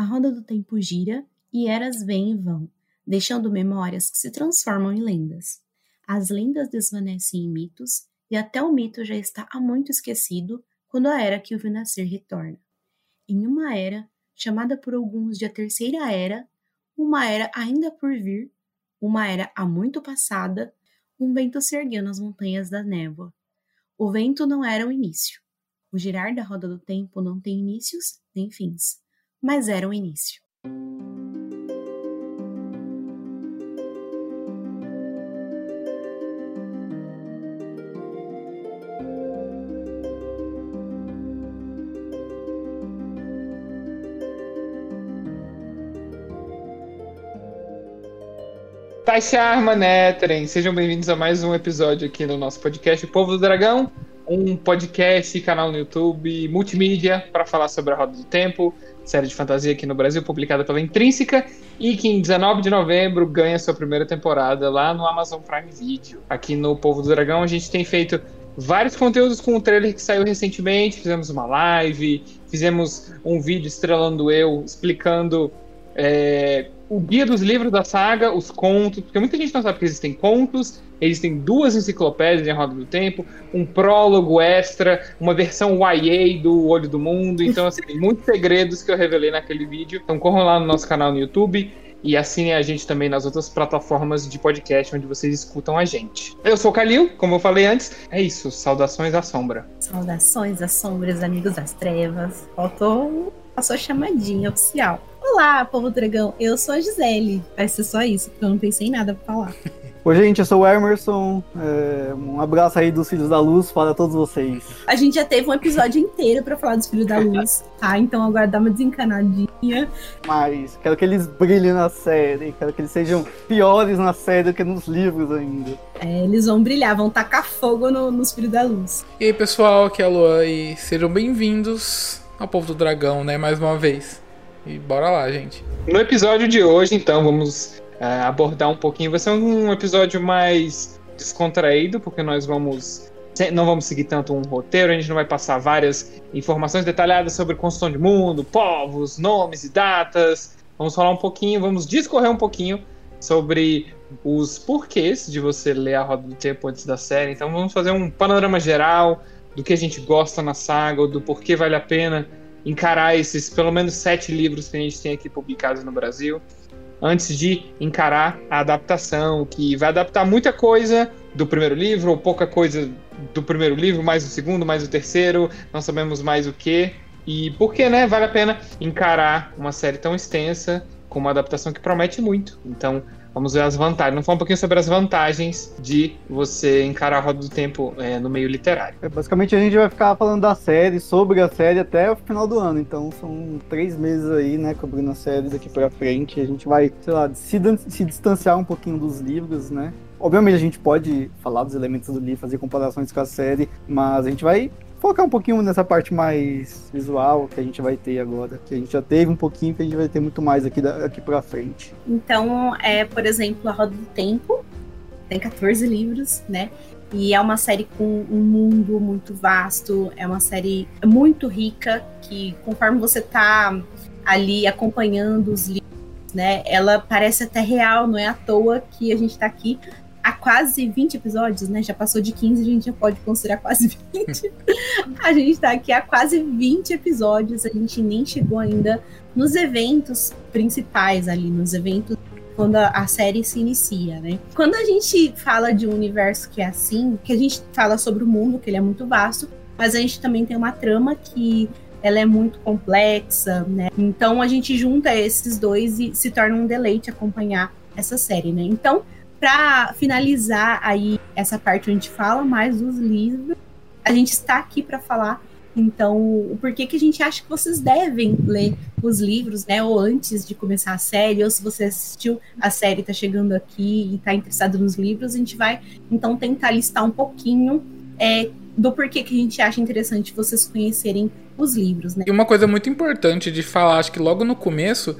A roda do tempo gira e eras vêm e vão, deixando memórias que se transformam em lendas. As lendas desvanecem em mitos e até o mito já está há muito esquecido quando a era que o viu nascer retorna. Em uma era, chamada por alguns de a terceira era, uma era ainda por vir, uma era há muito passada, um vento se ergueu nas montanhas da névoa. O vento não era o início. O girar da roda do tempo não tem inícios nem fins, mas era o início. Taisharma Netren, sejam bem-vindos a mais um episódio aqui no nosso podcast Povo do Dragão, um podcast, canal no YouTube, multimídia para falar sobre a Roda do Tempo, série de fantasia aqui no Brasil, publicada pela Intrínseca, e que em 19 de novembro ganha sua primeira temporada lá no Amazon Prime Video. Aqui no Povo do Dragão a gente tem feito vários conteúdos com o trailer que saiu recentemente, fizemos uma live, fizemos um vídeo estrelando eu, explicando é, o guia dos livros da saga, os contos, porque muita gente não sabe que existem contos, existem duas enciclopédias em Roda do Tempo, um prólogo extra, uma versão YA do Olho do Mundo, então assim, muitos segredos que eu revelei naquele vídeo. Então corram lá no nosso canal no YouTube e assinem a gente também nas outras plataformas de podcast onde vocês escutam a gente. Eu sou o Kalil, como eu falei antes. É isso, saudações à sombra. Saudações às sombras, amigos das trevas. Faltou a sua chamadinha oficial. Olá, povo dragão, eu sou a Gisele. Vai ser só isso, porque eu não pensei em nada pra falar. Oi, gente, eu sou o Emerson. É, um abraço aí dos Filhos da Luz para todos vocês. A gente já teve um episódio inteiro para falar dos Filhos da Luz, tá? Então agora dá uma desencanadinha. Mas quero que eles brilhem na série, quero que eles sejam piores na série do que nos livros ainda. É, eles vão brilhar, vão tacar fogo no, nos Filhos da Luz. E aí, pessoal, aqui é a Luan e sejam bem-vindos ao Povo do Dragão, né? Mais uma vez. E bora lá, gente. No episódio de hoje, então, vamos uh, abordar um pouquinho. Vai ser um episódio mais descontraído, porque nós vamos. Não vamos seguir tanto um roteiro, a gente não vai passar várias informações detalhadas sobre construção de mundo, povos, nomes e datas. Vamos falar um pouquinho, vamos discorrer um pouquinho sobre os porquês de você ler a Roda do Tempo antes da série. Então vamos fazer um panorama geral do que a gente gosta na saga, do porquê vale a pena encarar esses pelo menos sete livros que a gente tem aqui publicados no Brasil, antes de encarar a adaptação, que vai adaptar muita coisa do primeiro livro, ou pouca coisa do primeiro livro, mais o segundo, mais o terceiro, não sabemos mais o que. E por que, né? Vale a pena encarar uma série tão extensa com uma adaptação que promete muito. Então, Vamos ver as vantagens. Vamos falar um pouquinho sobre as vantagens de você encarar a roda do tempo é, no meio literário. É, basicamente, a gente vai ficar falando da série, sobre a série até o final do ano. Então, são três meses aí, né, cobrindo a série daqui pra frente. A gente vai, sei lá, se, se distanciar um pouquinho dos livros, né? Obviamente, a gente pode falar dos elementos do livro, fazer comparações com a série, mas a gente vai focar um pouquinho nessa parte mais visual que a gente vai ter agora, que a gente já teve um pouquinho, que a gente vai ter muito mais aqui, aqui pra frente. Então, é, por exemplo, A Roda do Tempo, tem 14 livros, né? E é uma série com um mundo muito vasto, é uma série muito rica, que conforme você tá ali acompanhando os livros, né, ela parece até real, não é à toa que a gente tá aqui há quase 20 episódios, né? Já passou de 15, a gente já pode considerar quase 20. a gente tá aqui há quase 20 episódios, a gente nem chegou ainda nos eventos principais ali, nos eventos quando a, a, série se inicia, né? Quando a gente fala de um universo que é assim, que a gente fala sobre o mundo, que ele é muito vasto, mas a gente também tem uma trama que ela é muito complexa, né? Então a gente junta esses dois e se torna um deleite acompanhar essa série, né? Então, para finalizar aí essa parte onde a gente fala mais dos livros, a gente está aqui para falar então o porquê que a gente acha que vocês devem ler os livros, né? Ou antes de começar a série, ou se você assistiu a série, está chegando aqui e está interessado nos livros, a gente vai então tentar listar um pouquinho é, do porquê que a gente acha interessante vocês conhecerem os livros, né? E uma coisa muito importante de falar, acho que logo no começo,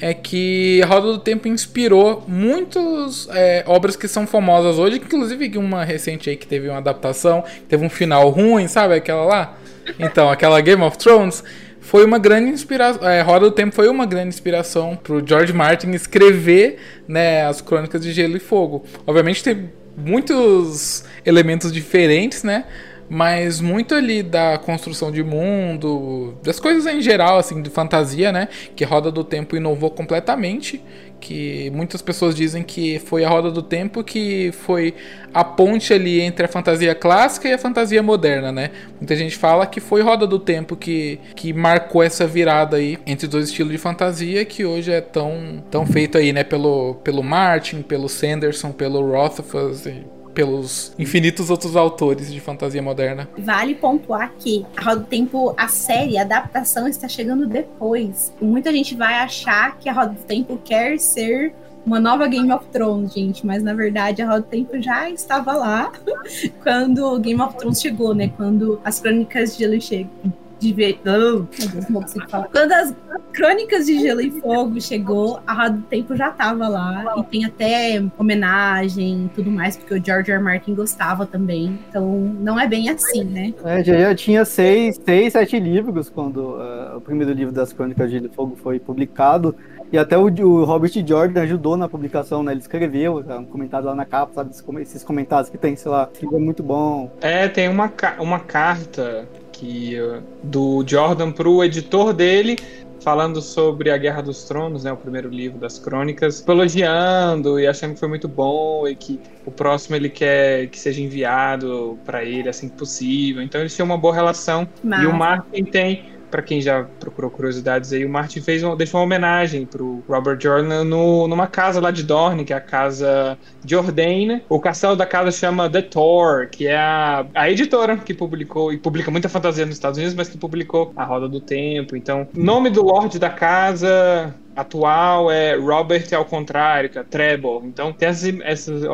é que a Roda do Tempo inspirou muitas é, obras que são famosas hoje, inclusive uma recente aí que teve uma adaptação, teve um final ruim, sabe aquela lá? Então, aquela Game of Thrones foi uma grande inspiração. É, Roda do Tempo foi uma grande inspiração pro George Martin escrever né, as Crônicas de Gelo e Fogo. Obviamente tem muitos elementos diferentes, né? Mas muito ali da construção de mundo, das coisas em geral, assim, de fantasia, né? Que Roda do Tempo inovou completamente. Que muitas pessoas dizem que foi a Roda do Tempo que foi a ponte ali entre a fantasia clássica e a fantasia moderna, né? Muita gente fala que foi Roda do Tempo que, que marcou essa virada aí entre dois estilos de fantasia que hoje é tão, tão feito aí, né? Pelo, pelo Martin, pelo Sanderson, pelo Rothfuss pelos infinitos outros autores de fantasia moderna. Vale pontuar que a Roda do Tempo, a série, a adaptação está chegando depois. Muita gente vai achar que a Roda do Tempo quer ser uma nova Game of Thrones, gente, mas na verdade a Roda do Tempo já estava lá quando Game of Thrones chegou, né? Quando as Crônicas de Gelo chegam de ver. Deus, não consigo falar. Quando as Crônicas de Gelo e Fogo chegou, a Roda do Tempo já tava lá. E tem até homenagem e tudo mais, porque o George R. R. Martin gostava também. Então não é bem assim, né? É, já, já tinha seis, seis, sete livros quando uh, o primeiro livro das Crônicas de Gelo e Fogo foi publicado. E até o, o, Robert Jordan ajudou na publicação, né? Ele escreveu um comentário lá na capa, sabe? Esses comentários que tem, sei lá, é muito bom. É, tem uma, uma carta que do Jordan para o editor dele, falando sobre a Guerra dos Tronos, né, o primeiro livro das crônicas, elogiando e achando que foi muito bom e que o próximo ele quer que seja enviado para ele assim que possível. Então eles tinham uma boa relação. Mas... E o Martin tem para quem já procurou curiosidades aí, o Martin fez uma, deixou uma homenagem pro Robert Jordan no, numa casa lá de Dorne, que é a casa de Ordain. O castelo da casa chama The Tor, que é a, a editora que publicou, e publica muita fantasia nos Estados Unidos, mas que publicou A Roda do Tempo. Então, nome do Lorde da casa atual é Robert ao contrário, que é Treble. Então tem essa, essa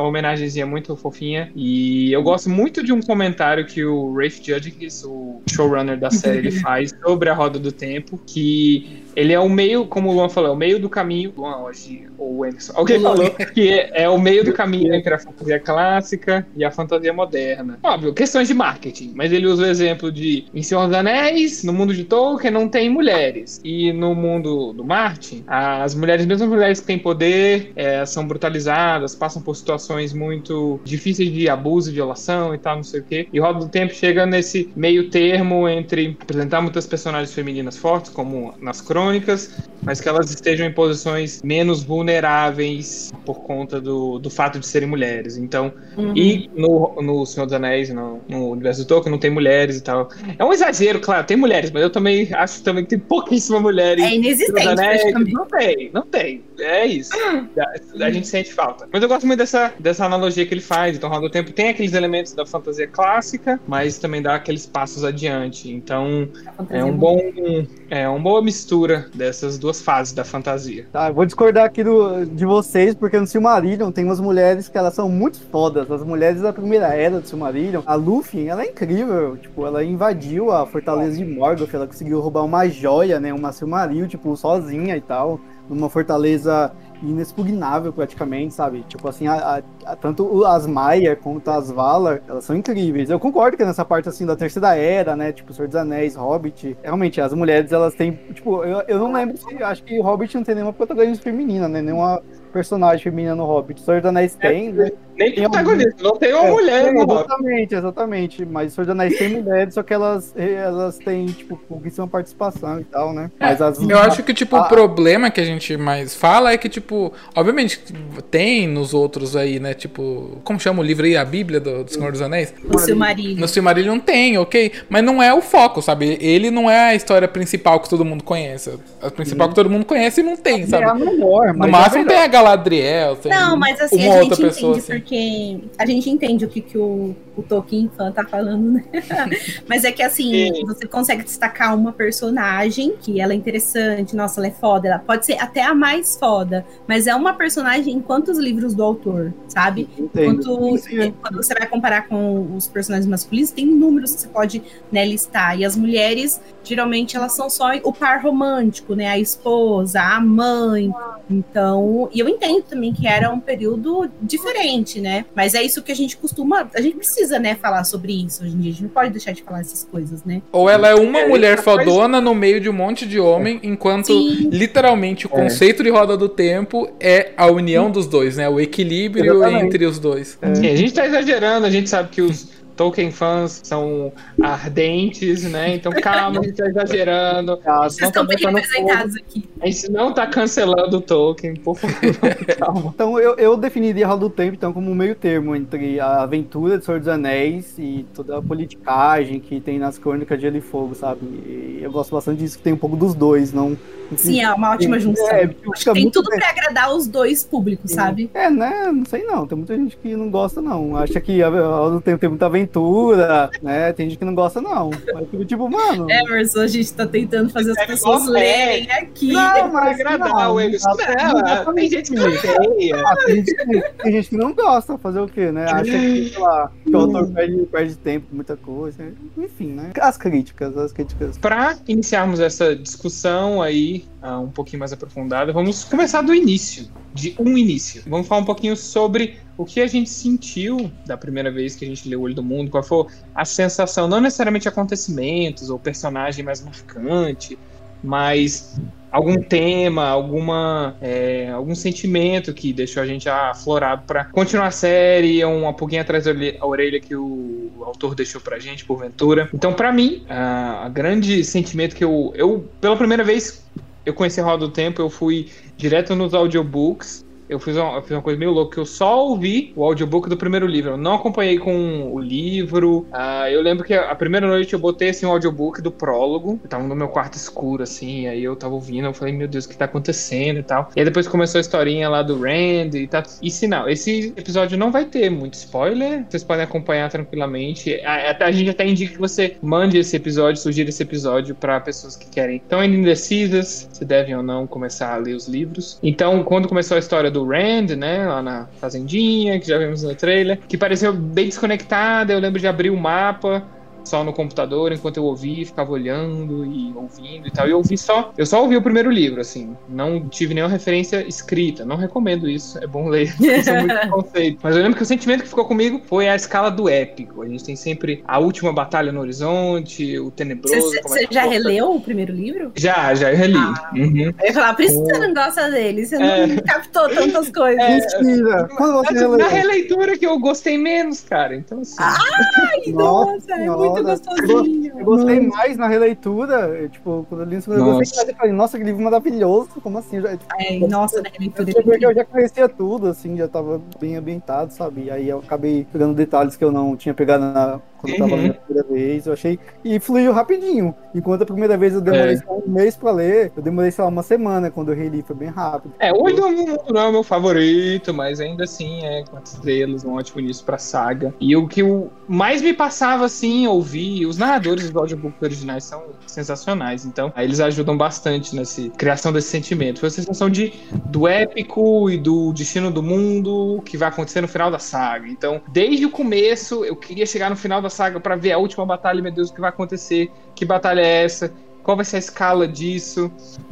muito fofinha. E eu gosto muito de um comentário que o Rafe Judkins, o showrunner da série, ele faz sobre a Roda do Tempo, que ele é o meio, como o Luan falou, é o meio do caminho. Luan, hoje, ou o Anderson. Alguém falou que é, é, o meio do caminho entre a fantasia clássica e a fantasia moderna. Óbvio, questões de marketing, mas ele usa o exemplo de em Senhor dos Anéis, no mundo de Tolkien, não tem mulheres. E no mundo do Martin, as mulheres, mesmo as mulheres que têm poder, é, são brutalizadas, passam por situações muito difíceis de abuso, violação e tal, não sei o quê. E Roda do Tempo chega nesse meio termo entre apresentar muitas personagens femininas fortes, como nas crônicas crônicas, mas que elas estejam em posições menos vulneráveis por conta do, do fato de serem mulheres. Então, uhum. e no, no Senhor dos Anéis, no, no universo do Tolkien, não tem mulheres e tal. É um exagero, claro, tem mulheres, mas eu também acho também que tem pouquíssima mulher. É inexistente. Anéis, não tem, não tem. É isso. A, a, gente sente falta. Mas eu gosto muito dessa, dessa analogia que ele faz. Então, Roda do Tempo tem aqueles elementos da fantasia clássica, mas também dá aqueles passos adiante. Então, é um bom, é uma boa mistura dessas duas fases da fantasia. Tá, vou discordar aqui do, de vocês, porque no Silmarillion tem umas mulheres que elas são muito fodas. As mulheres da primeira era do Silmarillion. A Luffy, ela é incrível. Tipo, ela invadiu a fortaleza de Morgoth, ela conseguiu roubar uma joia, né? Uma Silmaril, tipo, sozinha e tal. Numa fortaleza inexpugnável praticamente, sabe? Tipo assim, a, a, tanto as Maia quanto as Valar, elas são incríveis. Eu concordo que nessa parte assim da terceira era, né? Tipo, Senhor dos Anéis, Hobbit, realmente as mulheres elas têm, tipo, eu, eu não lembro se acho que Hobbit não tem nenhuma protagonista feminina, né? Nenhuma personagem feminina no Hobbit. Senhor dos Anéis é, tem, né? Nem tem protagonista, um... não tem uma é, mulher é, no Exatamente, exatamente. Mas Senhor dos Anéis tem mulheres, só que elas, elas têm, tipo, pouquíssima participação e tal, né? É, mas as... Eu acho que, tipo, a... o problema que a gente mais fala é que, tipo, obviamente tem nos outros aí, né? Tipo, como chama o livro aí? A Bíblia do, do Senhor dos Anéis? No Silmarillion. No Silmarillion não tem, ok. Mas não é o foco, sabe? Ele não é a história principal que todo mundo conhece. A principal hum. que todo mundo conhece não tem, sabe? É a melhor, no máximo tem a Galadriel, tem Não, mas assim, uma a outra gente pessoa, entende, assim. Porque a gente entende o que, que o, o Tolkien fã tá falando, né? mas é que assim, Sim. você consegue destacar uma personagem que ela é interessante, nossa, ela é foda, ela pode ser até a mais foda, mas é uma personagem em quantos livros do autor, sabe? Enquanto, quando você vai comparar com os personagens masculinos, tem números que você pode né, listar. E as mulheres, geralmente, elas são só o par romântico, né? A esposa, a mãe, Então, e eu entendo também que era um período diferente, né? Mas é isso que a gente costuma, a gente precisa, né, falar sobre isso hoje em dia. A gente não pode deixar de falar essas coisas, né? Ou ela é uma é, mulher fodona no meio de um monte de homem, enquanto Sim. literalmente o é. conceito de roda do tempo é a união dos dois, né? O equilíbrio Exatamente. entre os dois. É. Sim, a gente tá exagerando, a gente sabe que os Tolkien fãs são ardentes, né? Então calma, a gente tá exagerando. Vocês estão tá bem representados aqui. A gente não tá cancelando o Tolkien, por favor, calma. Então eu, eu definiria a Roda do Tempo então, como um meio termo entre a aventura de Senhor dos Anéis e toda a politicagem que tem nas crônicas de Gelo e Fogo, sabe? E eu gosto bastante disso, que tem um pouco dos dois, não Sim, é uma ótima junção. É, tem tudo bem. pra agradar os dois públicos, sabe? É, né? Não sei não. Tem muita gente que não gosta, não. Acha que ao tempo tem muita aventura, né? Tem gente que não gosta, não. Mas tipo, mano. É, Emerson, a gente tá tentando fazer as pessoas lerem aqui. Não, mas agradar não, o Emerson. Não, tem gente que odeia. Ah, tem, gente, tem gente que não gosta. Fazer o quê, né? Acha que, sei lá, que o autor perde, perde tempo, muita coisa. Enfim, né? As críticas, as críticas. Pra iniciarmos essa discussão aí uh, um pouquinho mais aprofundada, vamos começar do início, de um início. Vamos falar um pouquinho sobre o que a gente sentiu da primeira vez que a gente leu O Olho do Mundo, qual foi a sensação, não necessariamente acontecimentos ou personagem mais marcante, mas algum tema, alguma é, algum sentimento que deixou a gente aflorado para continuar a série, uma pulguinha atrás da orelha que o autor deixou pra gente, porventura. Então, para mim, a, a, grande sentimento que eu, eu, pela primeira vez, eu conheci Roda do Tempo, eu fui direto nos audiobooks eu fiz, uma, eu fiz uma coisa meio louca, eu só ouvi o audiobook do primeiro livro, eu não acompanhei com o livro. Uh, eu lembro que a, primeira noite eu botei assim um audiobook do prólogo, eu tava no meu quarto escuro, assim, aí eu tava ouvindo, eu falei, meu Deus, o que tá acontecendo e tal. E aí depois começou a historinha lá do Rand e tá. E sinal, esse episódio não vai ter muito spoiler, vocês podem acompanhar tranquilamente. A, a, gente até indica que você mande esse episódio, sugira esse episódio para pessoas que querem. Então, ainda indecisas, se devem ou não começar a ler os livros. Então, quando começou a história do do Rand, né? Lá na fazendinha, que já vimos no trailer, que pareceu bem desconectada. Eu lembro de abrir o mapa só no computador enquanto eu ouvia, ficava olhando e ouvindo e tal. E eu ouvi só, eu só ouvi o primeiro livro, assim, não tive nenhuma referência escrita. Não recomendo isso, é bom ler, isso é muito conceito. Mas eu lembro que o sentimento que ficou comigo foi a escala do épico. A gente tem sempre a última batalha no horizonte, o tenebroso. Você é já releu o primeiro livro? Já, já eu reli. Ah, uhum. Eu ia falar, por isso você não gosta dele, você é. não captou tantas coisas. É, Mentira! Quando você na releitura que eu gostei menos, cara. Então assim. Ai, nossa, é muito muito gostosinho. Eu gostei mais na releitura. tipo, quando eu li isso, eu gostei mais. Eu falei, nossa, que livro maravilhoso. Como assim? Já, tipo, é, nossa, na releitura. Eu, eu já conhecia tudo, assim, já tava bem ambientado, sabe? E aí eu acabei pegando detalhes que eu não tinha pegado na, quando eu tava uhum. lendo a primeira vez. Eu achei. E fluiu rapidinho. Enquanto a primeira vez eu demorei é. um mês pra ler, eu demorei, sei lá, uma semana quando eu reli, foi bem rápido. É, o Olho não é o meu favorito, mas ainda assim é quatro estrelas, um ótimo início pra saga. E o que o mais me passava, assim, ouvir, os narradores do audiobook originais são sensacionais, então eles ajudam bastante nessa criação desse sentimento. Foi a sensação de, do épico e do destino do mundo que vai acontecer no final da saga. Então, desde o começo, eu queria chegar no final da saga para ver a última batalha, meu Deus, o que vai acontecer? Que batalha é essa? Qual vai ser a escala disso?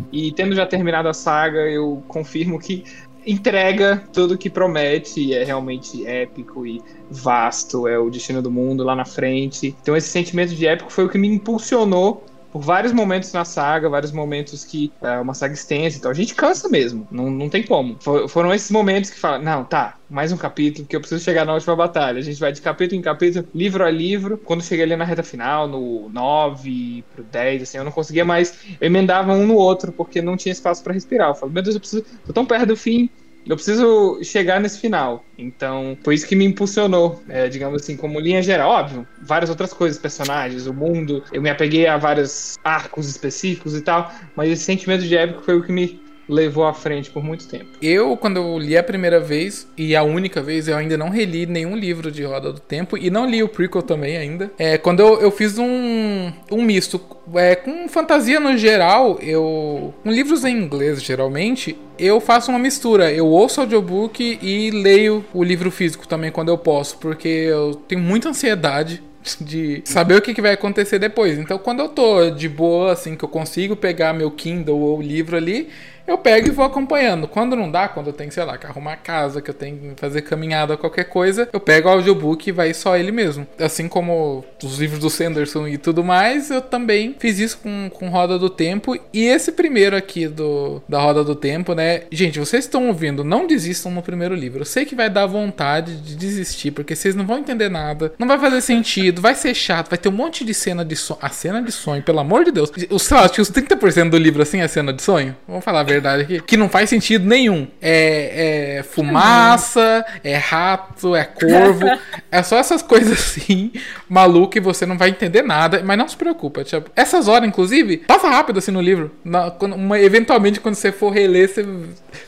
E tendo já terminado a saga, eu confirmo que entrega tudo que promete, é realmente épico e vasto, é o destino do mundo lá na frente. Então esse sentimento de épico foi o que me impulsionou por vários momentos na saga, vários momentos que é uma saga extensa, então a gente cansa mesmo, não, não tem como. For, foram esses momentos que falam, não, tá, mais um capítulo que eu preciso chegar na última batalha. A gente vai de capítulo em capítulo, livro a livro. Quando cheguei ali na reta final, no 9 pro 10, assim, eu não conseguia mais, eu emendava um no outro porque não tinha espaço para respirar. Eu falei, meu Deus, eu preciso, tô tão perto do fim, eu preciso chegar nesse final. Então, foi isso que me impulsionou, é, digamos assim, como linha geral. Óbvio, várias outras coisas, personagens, o mundo. Eu me apeguei a vários arcos específicos e tal, mas esse sentimento de época foi o que me levou à frente por muito tempo. Eu, quando eu li a primeira vez, e a única vez, eu ainda não reli nenhum livro de Roda do Tempo, e não li o prequel também ainda. É, quando eu, eu fiz um, um misto é, com fantasia no geral, eu. Com livros em inglês, geralmente, eu faço uma mistura. Eu ouço audiobook e leio o livro físico também quando eu posso, porque eu tenho muita ansiedade de saber o que, vai acontecer depois. Então, quando eu tô de boa, assim, que eu consigo pegar meu Kindle ou livro ali, eu pego e vou acompanhando. Quando não dá, quando eu tenho, sei lá, que arrumar casa, que eu tenho que fazer caminhada, qualquer coisa, eu pego o audiobook e vai só ele mesmo. Assim como os livros do Sanderson e tudo mais, eu também fiz isso com, com Roda do Tempo. E esse primeiro aqui do da Roda do Tempo, né? Gente, vocês estão ouvindo, não desistam no primeiro livro. Eu sei que vai dar vontade de desistir, porque vocês não vão entender nada, não vai fazer sentido, vai ser chato, vai ter um monte de cena de sonho. A cena de sonho, pelo amor de Deus. Os, sei lá, acho que os 30% do livro assim é cena de sonho. Vamos falar a verdade aqui. Que não faz sentido nenhum. É, é fumaça, é rato, é corvo. é só essas coisas assim, maluco, e você não vai entender nada. Mas não se preocupa. Tipo, essas horas, inclusive, passa rápido assim no livro. Na, quando, uma, eventualmente, quando você for reler, você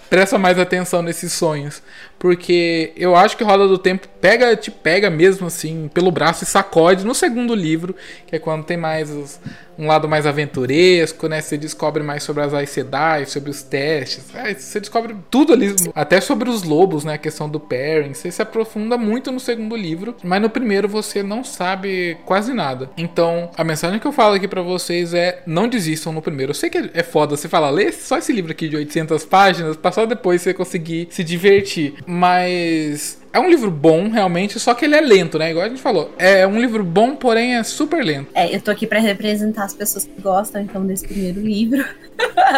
presta mais atenção nesses sonhos. Porque eu acho que Roda do Tempo pega, te pega mesmo assim, pelo braço e sacode no segundo livro, que é quando tem mais os, um lado mais aventuresco, né? Você descobre mais sobre as Aes Sedai, sobre os testes. É, você descobre tudo ali, até sobre os lobos, né? A questão do pairing. Você se aprofunda muito no segundo livro, mas no primeiro você não sabe quase nada. Então, a mensagem que eu falo aqui para vocês é: não desistam no primeiro. Eu sei que é foda você falar, lê só esse livro aqui de 800 páginas, pra só depois você conseguir se divertir. Mas é um livro bom, realmente, só que ele é lento, né? Igual a gente falou. É um livro bom, porém é super lento. É, eu tô aqui para representar as pessoas que gostam, então, desse primeiro livro.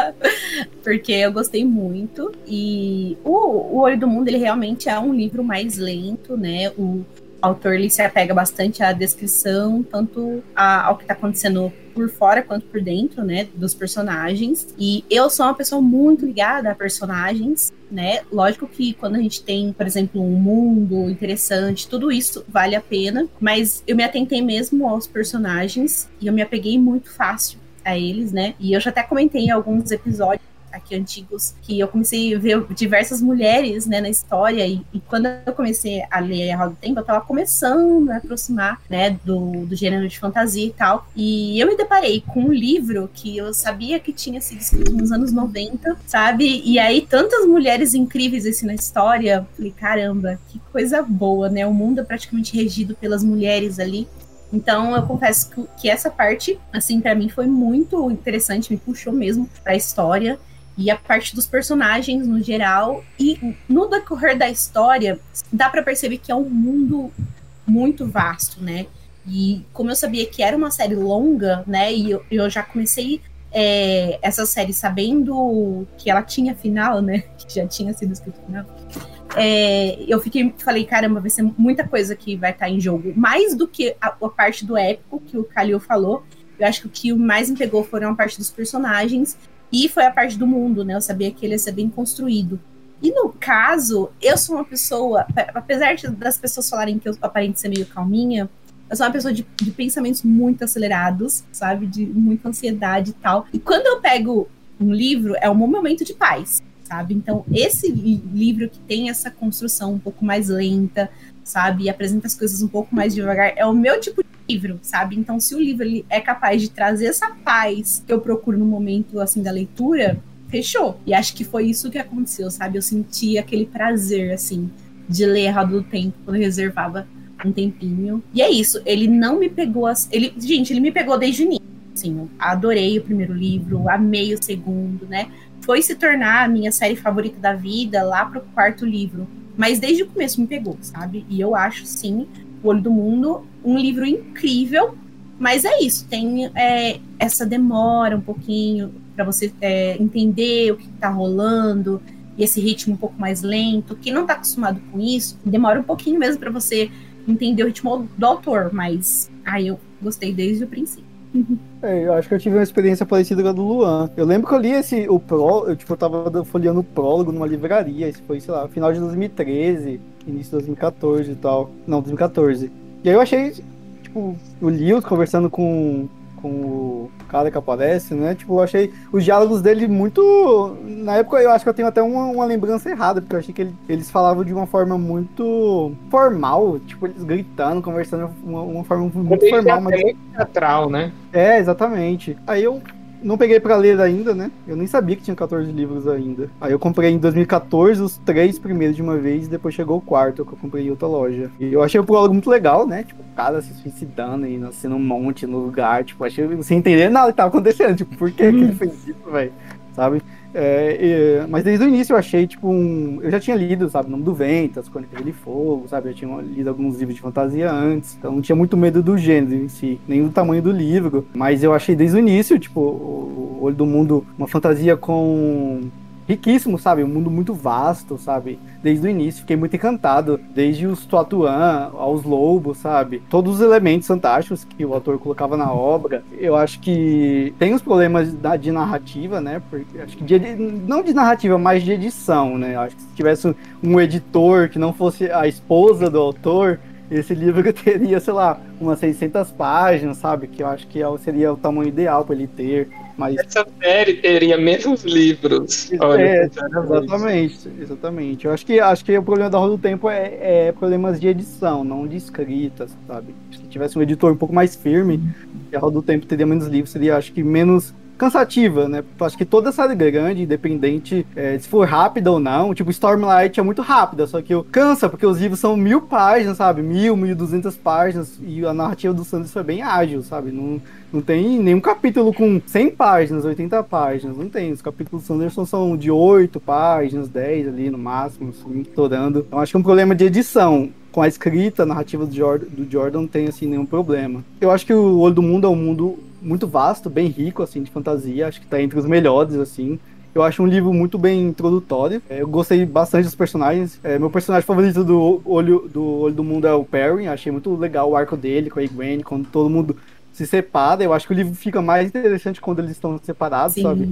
Porque eu gostei muito. E o, o Olho do Mundo, ele realmente é um livro mais lento, né? O autor ele se apega bastante à descrição, tanto a, ao que está acontecendo por fora quanto por dentro, né, dos personagens. E eu sou uma pessoa muito ligada a personagens, né? Lógico que quando a gente tem, por exemplo, um mundo interessante, tudo isso vale a pena, mas eu me atentei mesmo aos personagens e eu me apeguei muito fácil a eles, né? E eu já até comentei em alguns episódios aqui antigos, que eu comecei a ver diversas mulheres, né, na história, e, e quando eu comecei a ler A Roda do Tempo, eu tava começando a aproximar, né, do, do gênero de fantasia e tal, e eu me deparei com um livro que eu sabia que tinha sido escrito nos anos 90, sabe, e aí tantas mulheres incríveis assim na história, falei, caramba, que coisa boa, né, o mundo é praticamente regido pelas mulheres ali, então, eu confesso que essa parte, assim, para mim foi muito interessante, me puxou mesmo para a história e a parte dos personagens no geral. E no decorrer da história, dá para perceber que é um mundo muito vasto, né? E como eu sabia que era uma série longa, né? E eu, eu já comecei é, essa série sabendo que ela tinha final, né? Que já tinha sido escrito final. É, eu fiquei, falei, caramba, vai ser muita coisa que vai estar tá em jogo. Mais do que a, a parte do épico que o Kalil falou. Eu acho que o que mais me pegou foram a parte dos personagens e foi a parte do mundo, né? Eu sabia que ele ia ser bem construído. E no caso, eu sou uma pessoa, apesar das pessoas falarem que eu aparento ser meio calminha, eu sou uma pessoa de, de pensamentos muito acelerados, sabe? De muita ansiedade e tal. E quando eu pego um livro, é um momento de paz, sabe? Então, esse livro que tem essa construção um pouco mais lenta, sabe? E apresenta as coisas um pouco mais devagar, é o meu tipo livro, sabe? Então, se o livro ele é capaz de trazer essa paz que eu procuro no momento assim da leitura, fechou. E acho que foi isso que aconteceu, sabe? Eu senti aquele prazer assim de ler errado do tempo quando eu reservava um tempinho. E é isso, ele não me pegou as... ele, gente, ele me pegou desde o início. Assim, adorei o primeiro livro, amei o segundo, né? Foi se tornar a minha série favorita da vida lá pro quarto livro. Mas desde o começo me pegou, sabe? E eu acho, sim, O Olho do Mundo um livro incrível, mas é isso, tem é, essa demora um pouquinho para você é, entender o que está rolando, e esse ritmo um pouco mais lento. Quem não está acostumado com isso, demora um pouquinho mesmo para você entender o ritmo do autor, mas aí eu gostei desde o princípio. É, eu acho que eu tive uma experiência parecida com a do Luan. Eu lembro que eu li esse, o pró, eu tipo, eu tava folheando o prólogo numa livraria, isso foi, sei lá, final de 2013, início de 2014 e tal. Não, 2014. E aí eu achei, tipo, o Lewis conversando com, com o cara que aparece, né? Tipo, eu achei os diálogos dele muito. Na época eu acho que eu tenho até uma, uma lembrança errada, porque eu achei que ele, eles falavam de uma forma muito formal, tipo, eles gritando, conversando de uma, uma forma muito formal. Mas... muito teatral, né? É, exatamente. Aí eu não peguei para ler ainda, né? Eu nem sabia que tinha 14 livros ainda. Aí eu comprei em 2014 os três primeiros de uma vez e depois chegou o quarto que eu comprei em outra loja. E eu achei o prólogo muito legal, né? Tipo, o cara se suicidando e nascendo um monte no lugar. Tipo, achei sem entender nada que tava acontecendo. Tipo, por que, que ele fez isso, velho? Sabe? É, mas desde o início eu achei, tipo, um. Eu já tinha lido, sabe, o nome do vento, as Crônicas de Fogo, sabe? Eu tinha lido alguns livros de fantasia antes, então não tinha muito medo do gênero em si, nem do tamanho do livro. Mas eu achei desde o início, tipo, o Olho do Mundo, uma fantasia com riquíssimo, sabe? Um mundo muito vasto, sabe? Desde o início, fiquei muito encantado. Desde os Tuatuan aos lobos, sabe? Todos os elementos fantásticos que o autor colocava na obra. Eu acho que tem os problemas de narrativa, né? Porque acho que de, não de narrativa, mas de edição, né? Acho que se tivesse um editor que não fosse a esposa do autor, esse livro teria, sei lá, umas 600 páginas, sabe? Que eu acho que é seria o tamanho ideal para ele ter. Mas... Essa série teria menos livros. Olha, é, exatamente, exatamente. Eu acho que, acho que o problema da Roda do Tempo é, é problemas de edição, não de escrita, sabe? Se tivesse um editor um pouco mais firme, a Roda do Tempo teria menos livros, seria, acho que, menos cansativa, né? Acho que toda série grande, independente é, se for rápida ou não, tipo, Stormlight é muito rápida, só que eu cansa, porque os livros são mil páginas, sabe? Mil, mil duzentas páginas, e a narrativa do Sanders foi bem ágil, sabe? Não, não tem nenhum capítulo com 100 páginas, 80 páginas, não tem. Os capítulos do Sanderson são de 8 páginas, 10 ali no máximo, assim, estourando. Então acho que é um problema de edição com a escrita, a narrativa do Jordan, do Jordan não tem assim nenhum problema. Eu acho que o Olho do Mundo é um mundo muito vasto, bem rico, assim, de fantasia. Acho que tá entre os melhores, assim. Eu acho um livro muito bem introdutório. É, eu gostei bastante dos personagens. É, meu personagem favorito do Olho, do Olho do Mundo é o Perry. Achei muito legal o arco dele com a Gwen, quando todo mundo se separa. Eu acho que o livro fica mais interessante quando eles estão separados, Sim, sabe?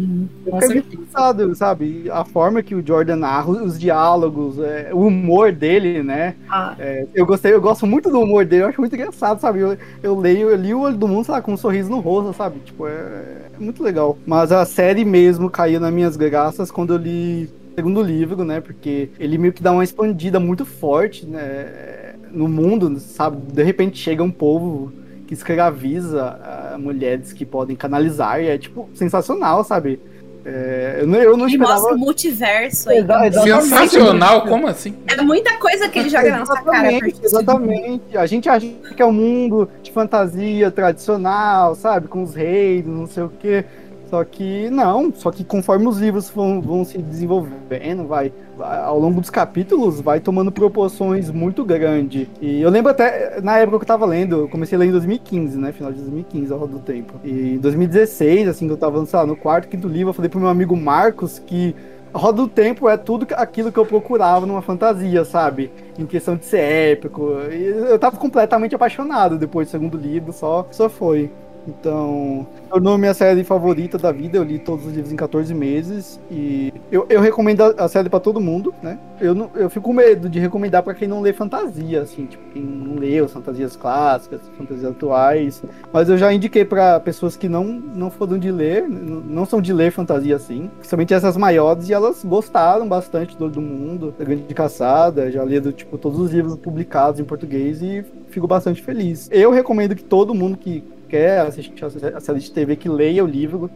É engraçado, sabe? A forma que o Jordan narra, os diálogos, é, o humor dele, né? Ah. É, eu gostei, eu gosto muito do humor dele, eu acho muito engraçado, sabe? Eu, eu leio, eu li o Olho do Mundo, sabe, com um sorriso no rosto, sabe? Tipo, é, é muito legal. Mas a série mesmo caiu nas minhas graças quando eu li segundo livro, né? Porque ele meio que dá uma expandida muito forte, né? No mundo, sabe? De repente chega um povo que escraviza uh, mulheres que podem canalizar, e é, tipo, sensacional, sabe? É, eu não, eu não ele esperava... mostra o multiverso aí. Sensacional, como assim? É muita coisa que ele joga na nossa cara. Exatamente. A gente acha que é um mundo de fantasia tradicional, sabe? Com os reis, não sei o quê. Só que não, só que conforme os livros vão, vão se desenvolvendo, vai, vai, ao longo dos capítulos, vai tomando proporções muito grandes. E eu lembro até, na época que eu tava lendo, eu comecei a ler em 2015, né? Final de 2015, ao do tempo. E em 2016, assim, que eu tava, sei lá, no quarto, quinto livro, eu falei pro meu amigo Marcos que a Roda do Tempo é tudo aquilo que eu procurava numa fantasia, sabe? Em questão de ser épico. Eu tava completamente apaixonado depois do segundo livro, só, só foi. Então, tornou minha série favorita da vida. Eu li todos os livros em 14 meses. E eu, eu recomendo a série para todo mundo, né? Eu, não, eu fico com medo de recomendar para quem não lê fantasia, assim, tipo, quem não lê as fantasias clásicas, fantasias atuais. Mas eu já indiquei para pessoas que não, não foram de ler, não são de ler fantasia assim, principalmente essas maiores, e elas gostaram bastante do, do mundo, da Grande Caçada. Já li, tipo, todos os livros publicados em português e fico bastante feliz. Eu recomendo que todo mundo que quer assistir a série de TV que leia o livro,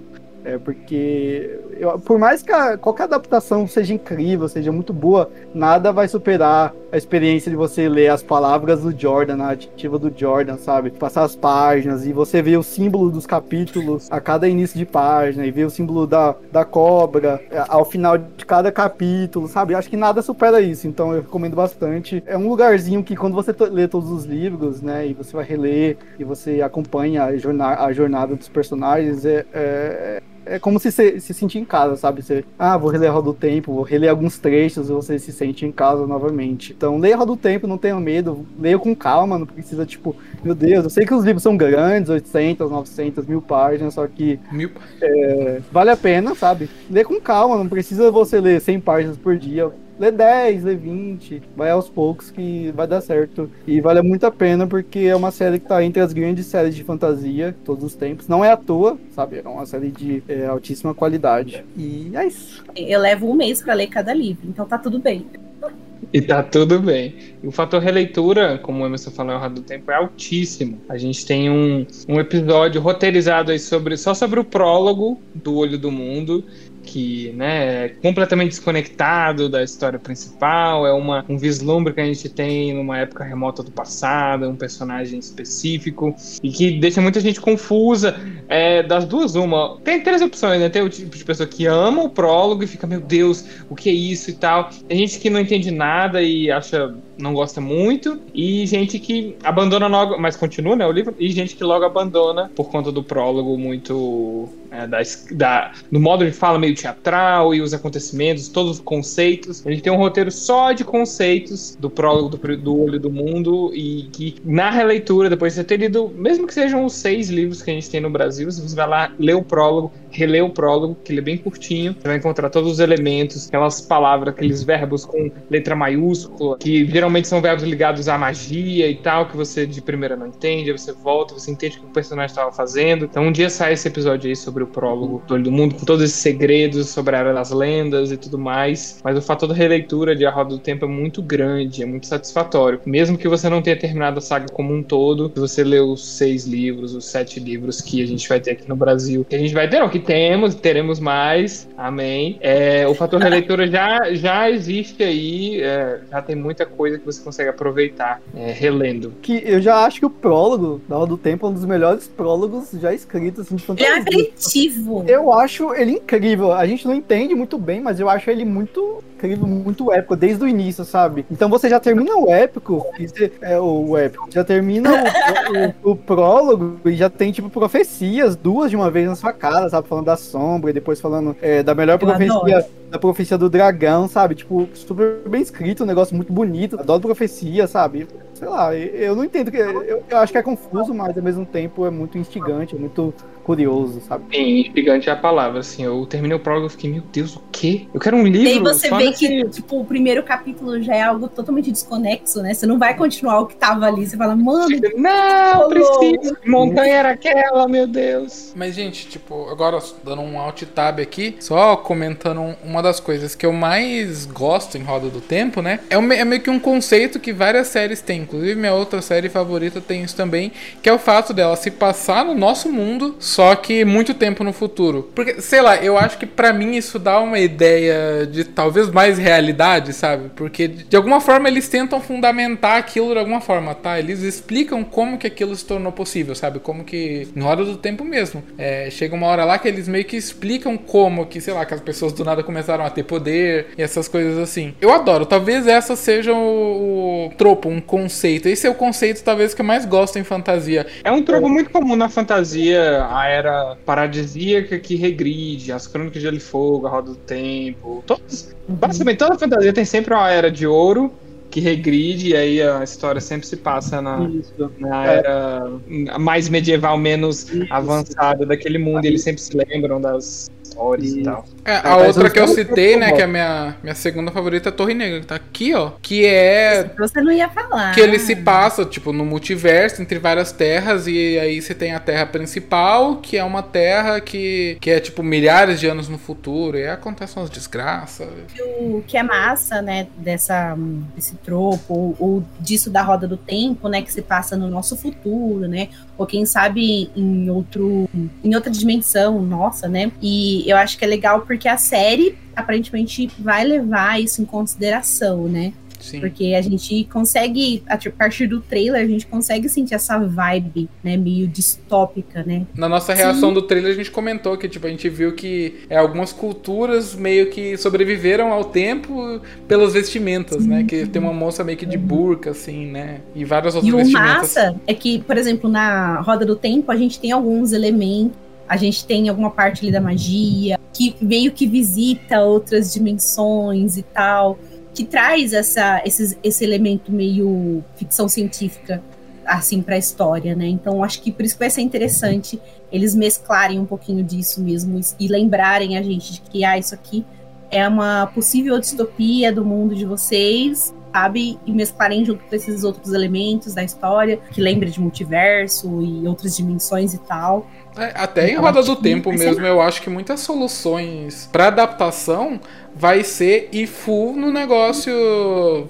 é porque eu, por mais que a, qualquer adaptação seja incrível, seja muito boa, nada vai superar a experiência de você ler as palavras do Jordan, a narrativa do Jordan, sabe? Passar as páginas e você ver o símbolo dos capítulos a cada início de página e ver o símbolo da, da cobra é, ao final de cada capítulo, sabe? Acho que nada supera isso, então eu recomendo bastante. É um lugarzinho que quando você lê todos os livros, né, e você vai reler e você acompanha a jornada, a jornada dos personagens, é, é é como se você se sentir em casa, sabe? Você, ah, vou reler a Roda do Tempo, vou reler alguns trechos e você se sente em casa novamente. Então, leia a Roda do Tempo, não tenha medo, leia com calma, não precisa, tipo, meu Deus, eu sei que os livros são grandes, 800, 900, mil páginas, só que mil... É, vale a pena, sabe? Lê com calma, não precisa você ler 100 páginas por dia lê 10, lê 20, vai aos poucos que vai dar certo. E vale muito a pena porque é uma série que tá entre as grandes séries de fantasia todos os tempos. Não é à toa, sabe? É uma série de é, altíssima qualidade. E é isso. Eu levo um mês para ler cada livro, então tá tudo bem. E tá tudo bem. E o fator releitura, como o Emerson falou ao do tempo, é altíssimo. A gente tem um, um episódio roteirizado aí sobre, só sobre o prólogo do Olho do Mundo que né, é completamente desconectado da história principal, é uma, um vislumbre que a gente tem numa época remota do passado, um personagem específico, e que deixa muita gente confusa. É, das duas, uma. Tem três opções, né? Tem o tipo de pessoa que ama o prólogo e fica, meu Deus, o que é isso e tal. Tem gente que não entende nada e acha não gosta muito, e gente que abandona logo, mas continua, né, o livro, e gente que logo abandona por conta do prólogo muito é, da, da, do modo de fala meio teatral e os acontecimentos, todos os conceitos. A gente tem um roteiro só de conceitos do prólogo do, do Olho do Mundo e que na releitura, depois de você ter lido, mesmo que sejam os seis livros que a gente tem no Brasil, você vai lá ler o prólogo, reler o prólogo, que ele é bem curtinho, você vai encontrar todos os elementos, aquelas palavras, aqueles verbos com letra maiúscula, que geralmente são verbos ligados à magia e tal, que você de primeira não entende, aí você volta, você entende o que o personagem estava fazendo. Então um dia sai esse episódio aí sobre sobre o prólogo do Olho do Mundo, com todos esses segredos sobre a Era das Lendas e tudo mais. Mas o fator da releitura de A Roda do Tempo é muito grande, é muito satisfatório. Mesmo que você não tenha terminado a saga como um todo, se você lê os seis livros, os sete livros que a gente vai ter aqui no Brasil, que a gente vai ter, não, que temos, teremos mais, amém. É, o fator releitura já, já existe aí, é, já tem muita coisa que você consegue aproveitar é, relendo. Que eu já acho que o prólogo da Roda do Tempo é um dos melhores prólogos já escritos assim, de fantasia. Ele eu acho ele incrível. A gente não entende muito bem, mas eu acho ele muito incrível, muito épico, desde o início, sabe? Então você já termina o épico, é o, épico, já termina o, o, o, prólogo e já tem, tipo, profecias, duas de uma vez na sua cara, sabe? Falando da sombra e depois falando é, da melhor profecia da profecia do dragão, sabe? Tipo, super bem escrito, um negócio muito bonito. Adoro profecia, sabe? Sei lá, eu não entendo. Eu, eu acho que é confuso, mas ao mesmo tempo é muito instigante, é muito curioso, sabe? Sim, instigante é a palavra, assim. Eu terminei o prólogo e fiquei, meu Deus, o quê? Eu quero um livro. E aí você vê nesse... que, tipo, o primeiro capítulo já é algo totalmente desconexo, né? Você não vai continuar o que tava ali. Você fala, mano. Não, preciso. Montanha era aquela, meu Deus. Mas, gente, tipo, agora dando um alt tab aqui, só comentando uma uma das coisas que eu mais gosto em Roda do Tempo, né? É, é meio que um conceito que várias séries têm. Inclusive, minha outra série favorita tem isso também, que é o fato dela se passar no nosso mundo, só que muito tempo no futuro. Porque, sei lá, eu acho que para mim isso dá uma ideia de talvez mais realidade, sabe? Porque de alguma forma eles tentam fundamentar aquilo de alguma forma, tá? Eles explicam como que aquilo se tornou possível, sabe? Como que. Em Roda do Tempo mesmo. É, chega uma hora lá que eles meio que explicam como que, sei lá, que as pessoas do nada começaram começaram a ter poder e essas coisas assim. Eu adoro. Talvez essa seja o, o tropo, um conceito. Esse é o conceito, talvez, que eu mais gosto em fantasia. É um tropo muito comum na fantasia, a era paradisíaca que regride, as crônicas de Gelo e Fogo, a Roda do Tempo. Todos. Basicamente, toda fantasia tem sempre uma era de ouro que regride e aí a história sempre se passa na, na é. era mais medieval, menos Isso. avançada daquele mundo. E eles sempre se lembram das histórias e, e tal. É, a é, outra que eu citei, né, que é a minha, minha segunda favorita é Torre Negra, que tá aqui, ó. Que é. Você não ia falar. Que ele se passa, tipo, no multiverso, entre várias terras, e aí você tem a terra principal, que é uma terra que, que é, tipo, milhares de anos no futuro, e aí acontecem umas desgraças. O que é massa, né, dessa, desse tropo, ou, ou disso da roda do tempo, né, que se passa no nosso futuro, né, ou quem sabe em outro, em outra dimensão nossa, né, e eu acho que é legal porque a série aparentemente vai levar isso em consideração, né? Sim. Porque a gente consegue, a partir do trailer, a gente consegue sentir essa vibe, né, meio distópica, né? Na nossa reação Sim. do trailer, a gente comentou que, tipo, a gente viu que é, algumas culturas meio que sobreviveram ao tempo pelas vestimentas, Sim. né? Que tem uma moça meio que de burca, assim, né? E várias outras e vestimentas. E o massa é que, por exemplo, na Roda do Tempo, a gente tem alguns elementos a gente tem alguma parte ali da magia, que meio que visita outras dimensões e tal, que traz essa, esse, esse elemento meio ficção científica assim para a história, né? Então acho que por isso que vai ser interessante eles mesclarem um pouquinho disso mesmo e lembrarem a gente de que ah, isso aqui é uma possível distopia do mundo de vocês, sabe? E mesclarem junto com esses outros elementos da história, que lembra de multiverso e outras dimensões e tal. É, até em Roda do Tempo mesmo, eu acho que muitas soluções para adaptação vai ser e full no negócio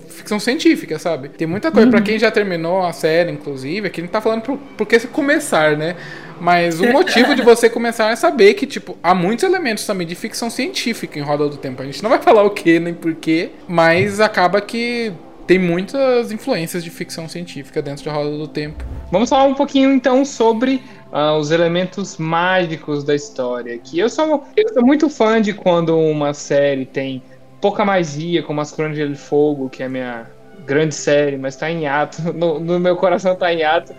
ficção científica, sabe? Tem muita coisa uhum. para quem já terminou a série, inclusive, aqui a gente tá falando por, porque se começar, né? Mas o motivo de você começar é saber que, tipo, há muitos elementos também de ficção científica em Roda do Tempo. A gente não vai falar o que nem porquê, mas acaba que tem muitas influências de ficção científica dentro de Roda do Tempo. Vamos falar um pouquinho então sobre uh, os elementos mágicos da história. Que eu sou, eu sou muito fã de quando uma série tem pouca magia, como As Crônicas de Fogo, que é a minha grande série, mas tá em ato. No, no meu coração tá em ato.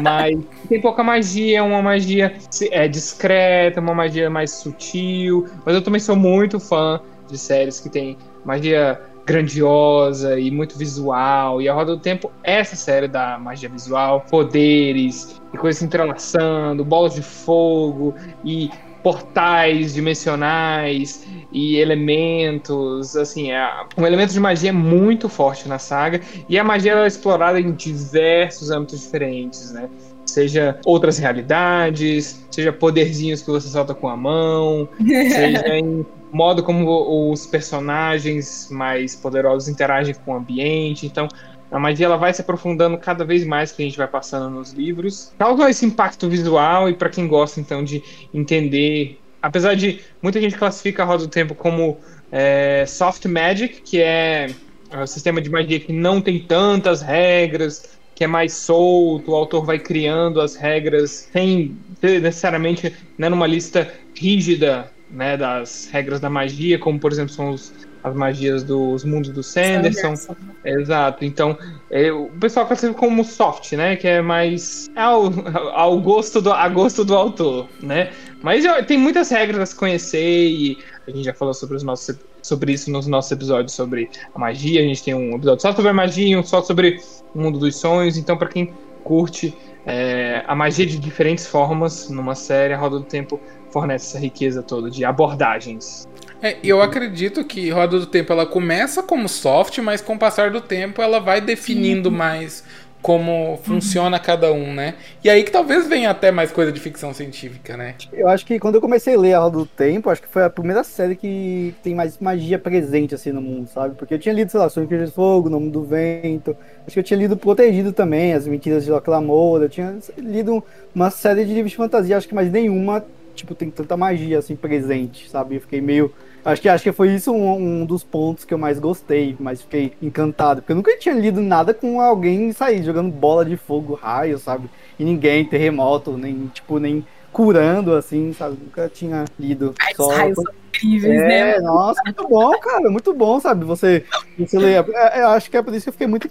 Mas tem pouca magia, uma magia é, discreta, uma magia mais sutil. Mas eu também sou muito fã de séries que tem magia grandiosa e muito visual. E a Roda do Tempo essa série da magia visual, poderes e coisas entrelaçando, bolas de fogo e portais dimensionais e elementos, assim, é um elemento de magia muito forte na saga e a magia é explorada em diversos âmbitos diferentes, né? Seja outras realidades, seja poderzinhos que você solta com a mão, seja em modo como os personagens mais poderosos interagem com o ambiente. Então, a magia ela vai se aprofundando cada vez mais que a gente vai passando nos livros. Causa esse impacto visual e para quem gosta então de entender, apesar de muita gente classifica a Roda do Tempo como é, soft magic, que é, é um sistema de magia que não tem tantas regras, que é mais solto, o autor vai criando as regras sem necessariamente né, numa lista rígida né, das regras da magia, como por exemplo são os as magias dos mundos do Sanderson. Sanderson. Exato. Então, é, o pessoal classifica como soft, né? Que é mais ao, ao gosto do, a gosto do autor, né? Mas tem muitas regras a se conhecer e a gente já falou sobre, os nossos, sobre isso nos nossos episódios sobre a magia. A gente tem um episódio só sobre a magia, um só sobre o mundo dos sonhos. Então, para quem curte é, a magia de diferentes formas numa série, a Roda do Tempo fornece essa riqueza toda de abordagens. É, eu acredito que Roda do Tempo ela começa como soft, mas com o passar do tempo ela vai definindo Sim. mais como funciona uhum. cada um, né? E aí que talvez venha até mais coisa de ficção científica, né? Eu acho que quando eu comecei a ler a Roda do Tempo, acho que foi a primeira série que tem mais magia presente assim no mundo, sabe? Porque eu tinha lido, sei lá, Sonho de Fogo, Nome do Vento, acho que eu tinha lido Protegido também, As Mentiras de Locke eu tinha lido uma série de livros de fantasia, acho que mais nenhuma, tipo, tem tanta magia assim presente, sabe? Eu fiquei meio Acho que, acho que foi isso um, um, dos pontos que eu mais gostei, mas fiquei encantado. Porque eu nunca tinha lido nada com alguém sair jogando bola de fogo, raio, sabe? E ninguém, terremoto, nem, tipo, nem curando, assim, sabe? Nunca tinha lido. Ai, só... raios são incríveis, é, né? Nossa, muito bom, cara. Muito bom, sabe? Você, você lê. É, eu acho que é por isso que eu fiquei muito,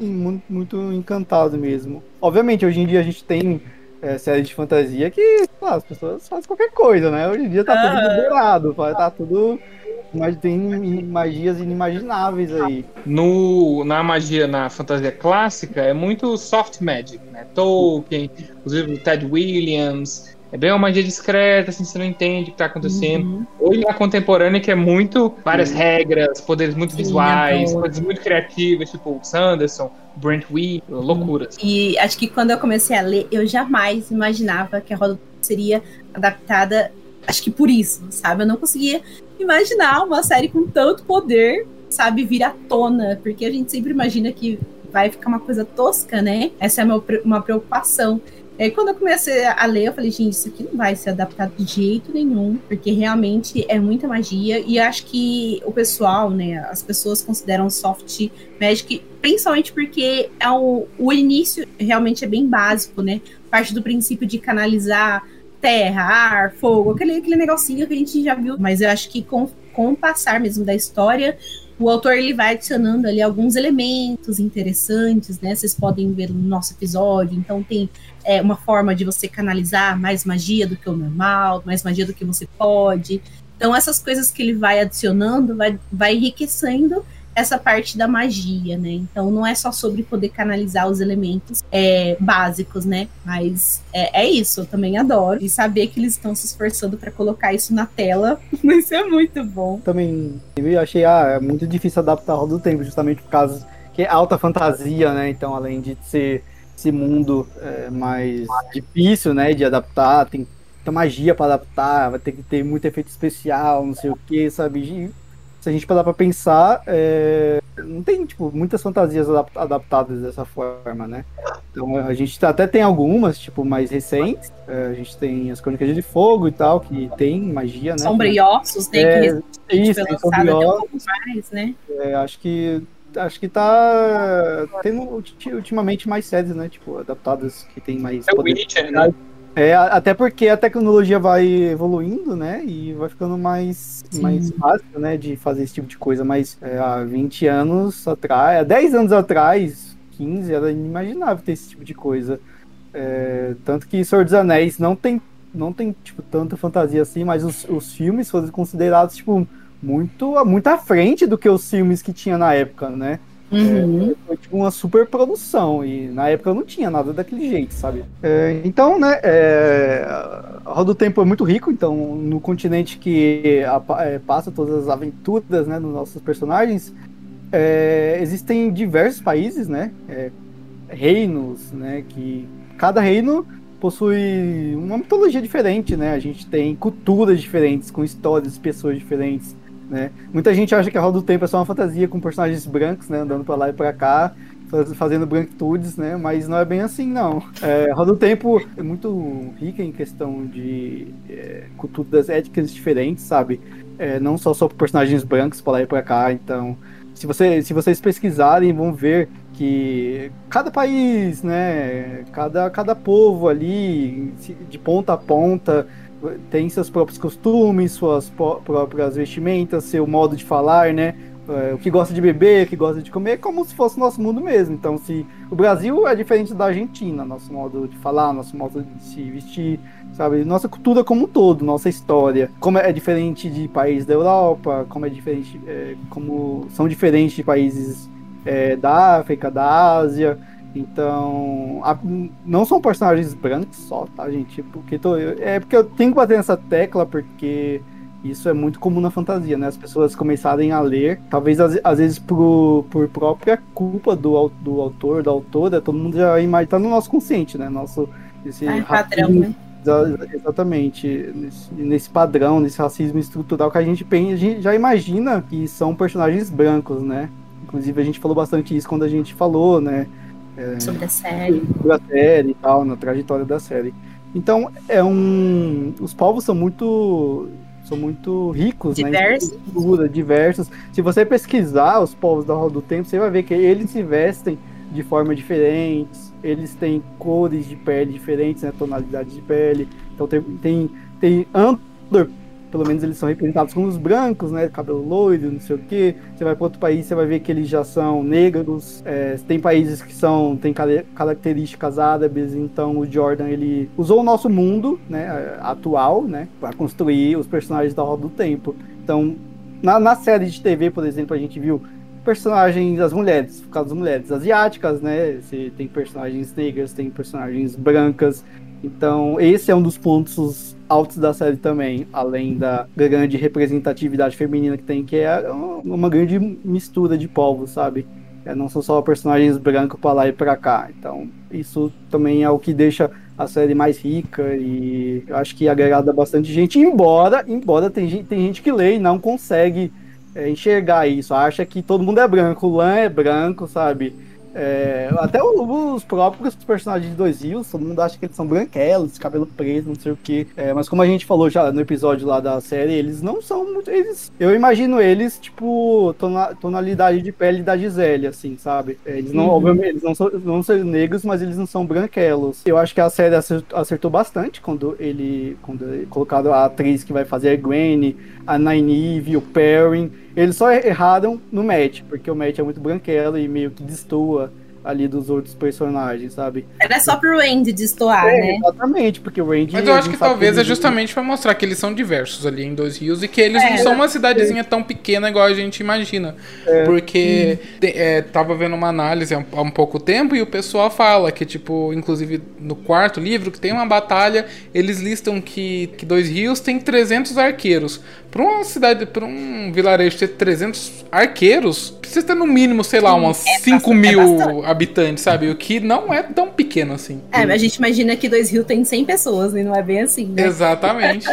muito, muito encantado mesmo. Obviamente, hoje em dia a gente tem é, série de fantasia que ah, as pessoas fazem qualquer coisa, né? Hoje em dia tá ah. tudo liberado, tá tudo. Mas tem magias inimagináveis aí. No, na magia, na fantasia clássica, é muito soft magic, né? Tolkien, os livros do Ted Williams, é bem uma magia discreta, assim, você não entende o que está acontecendo. Uhum. Hoje na contemporânea que é muito várias uhum. regras, poderes muito Sim, visuais, coisas muito criativas, tipo Sanderson, Brent Wee, loucuras. E acho que quando eu comecei a ler, eu jamais imaginava que a Roda seria adaptada, acho que por isso, sabe? Eu não conseguia imaginar uma série com tanto poder, sabe, vir à tona, porque a gente sempre imagina que vai ficar uma coisa tosca, né? Essa é uma preocupação. Quando eu comecei a ler, eu falei, gente, isso aqui não vai ser adaptado de jeito nenhum, porque realmente é muita magia. E acho que o pessoal, né, as pessoas consideram soft magic, principalmente porque é o, o início realmente é bem básico, né? Parte do princípio de canalizar terra, ar, fogo, aquele, aquele negocinho que a gente já viu. Mas eu acho que com, com o passar mesmo da história, o autor ele vai adicionando ali alguns elementos interessantes, né? Vocês podem ver no nosso episódio. Então tem é, uma forma de você canalizar mais magia do que o normal, mais magia do que você pode. Então essas coisas que ele vai adicionando vai, vai enriquecendo essa parte da magia, né? Então não é só sobre poder canalizar os elementos é, básicos, né? Mas é, é, isso, eu também adoro. E saber que eles estão se esforçando para colocar isso na tela, isso é muito bom. Também eu achei ah, é muito difícil adaptar a Roda do Tempo, justamente por causa que é alta fantasia, né? Então, além de ser esse mundo é, mais difícil, né, de adaptar, tem muita magia para adaptar, vai ter que ter muito efeito especial, não sei o que, sabe? Se a gente parar pra pensar, é, não tem, tipo, muitas fantasias adaptadas dessa forma, né? Então a gente até tem algumas, tipo, mais recentes. É, a gente tem as Crônicas de Fogo e tal, que tem magia, né? Sombra e Ossos, né? É, que isso, Sombra e lançada até um mais, né? É, acho que acho que tá tendo ulti- ultimamente mais séries, né? Tipo, adaptadas que tem mais É o. Witcher, né? É, até porque a tecnologia vai evoluindo, né? E vai ficando mais, Sim. mais fácil, né? De fazer esse tipo de coisa. Mas é, há 20 anos atrás, há 10 anos atrás, 15, era inimaginável ter esse tipo de coisa. É, tanto que Senhor dos Anéis não tem, não tem tipo, tanta fantasia assim, mas os, os filmes foram considerados, tipo, muito, muito à frente do que os filmes que tinha na época, né? Uhum. Foi tipo uma super produção e na época não tinha nada daquele jeito, sabe? É, então, né, é, a Roda do Tempo é muito rico, então no continente que a- é, passa todas as aventuras, né, dos nossos personagens, é, existem diversos países, né, é, reinos, né, que cada reino possui uma mitologia diferente, né? A gente tem culturas diferentes, com histórias de pessoas diferentes, né? Muita gente acha que a Roda do Tempo é só uma fantasia com personagens brancos, né? Andando pra lá e pra cá, faz- fazendo branquitudes, né? Mas não é bem assim, não. É, a Roda do Tempo é muito rica em questão de é, culturas étnicas diferentes, sabe? É, não só sobre personagens brancos pra lá e pra cá, então... Se, você, se vocês pesquisarem, vão ver que cada país, né, cada, cada povo ali, de ponta a ponta, tem seus próprios costumes, suas próprias vestimentas, seu modo de falar, né, é, o que gosta de beber, o que gosta de comer, como se fosse nosso mundo mesmo. Então, se o Brasil é diferente da Argentina, nosso modo de falar, nosso modo de se vestir, sabe, nossa cultura como um todo, nossa história, como é diferente de países da Europa, como é diferente, é, como são diferentes de países é, da África, da Ásia. Então, a- não são personagens brancos só, tá, gente? Porque tô- é porque eu tenho que bater nessa tecla, porque isso é muito comum na fantasia, né? As pessoas começarem a ler, talvez às, às vezes por, por própria culpa do, do autor, da autora, todo mundo já imagina, tá no nosso consciente, né? Nosso, esse Ah, padrão, né? Exa- Exatamente, nesse, nesse padrão, nesse racismo estrutural que a gente pensa, a gente já imagina que são personagens brancos, né? Inclusive a gente falou bastante isso quando a gente falou, né? Sobre a série. da série e tal, na trajetória da série. Então, é um. Os povos são muito. São muito ricos, Diversos. né? cultura, diversos. Se você pesquisar os povos da Roda do Tempo, você vai ver que eles se vestem de forma diferentes, eles têm cores de pele diferentes, né? Tonalidades de pele. Então tem, tem, tem Andor, pelo menos eles são representados como os brancos, né? Cabelo loiro, não sei o quê. Você vai para outro país, você vai ver que eles já são negros. É, tem países que são tem características árabes. Então o Jordan ele usou o nosso mundo, né? Atual, né? Para construir os personagens da Roda do Tempo. Então na, na série de TV, por exemplo, a gente viu personagens, as mulheres, por causa das mulheres asiáticas, né? Você tem personagens negras, tem personagens brancas. Então, esse é um dos pontos altos da série também, além da grande representatividade feminina que tem, que é uma grande mistura de povos, sabe? É, não são só personagens brancos para lá e para cá. Então, isso também é o que deixa a série mais rica e eu acho que agrada bastante gente, embora, embora tem gente, tem gente que lê e não consegue é, enxergar isso, acha que todo mundo é branco, o Lan é branco, sabe? É, até os próprios personagens de Dois Rios, todo mundo acha que eles são branquelos, cabelo preto, não sei o que. mas como a gente falou já no episódio lá da série, eles não são muito. Eles, eu imagino eles, tipo, tona- tonalidade de pele da Gisele, assim, sabe? É, Eles não, Uhum. obviamente, eles não são, não são negros, mas eles não são branquelos. Eu acho que a série acertou, acertou bastante quando ele. Quando ele colocaram a atriz que vai fazer a Gwen, a Nynaeve, o Perrin. Eles só erraram no Matt, porque o Matt é muito branquelo e meio que destoa ali dos outros personagens, sabe? Era só pro Andy destoar, É, né? exatamente, porque o Randy. Mas eu acho que talvez é justamente pra mostrar que eles são diversos ali em Dois Rios e que eles É. não são uma cidadezinha tão pequena igual a gente imagina. Porque te- é, tava vendo uma análise há um, há um pouco tempo e o pessoal fala que, tipo, inclusive no quarto livro, que tem uma batalha, eles listam que, que Dois Rios tem 300 arqueiros. Pra uma cidade, pra um vilarejo ter 300 arqueiros, precisa ter no mínimo, sei lá, umas É 5 bastante, é mil bastante. habitantes, sabe? O que não é tão pequeno assim. É, mas a gente imagina que Dois Rios tem 100 pessoas e não é bem assim, né? Exatamente.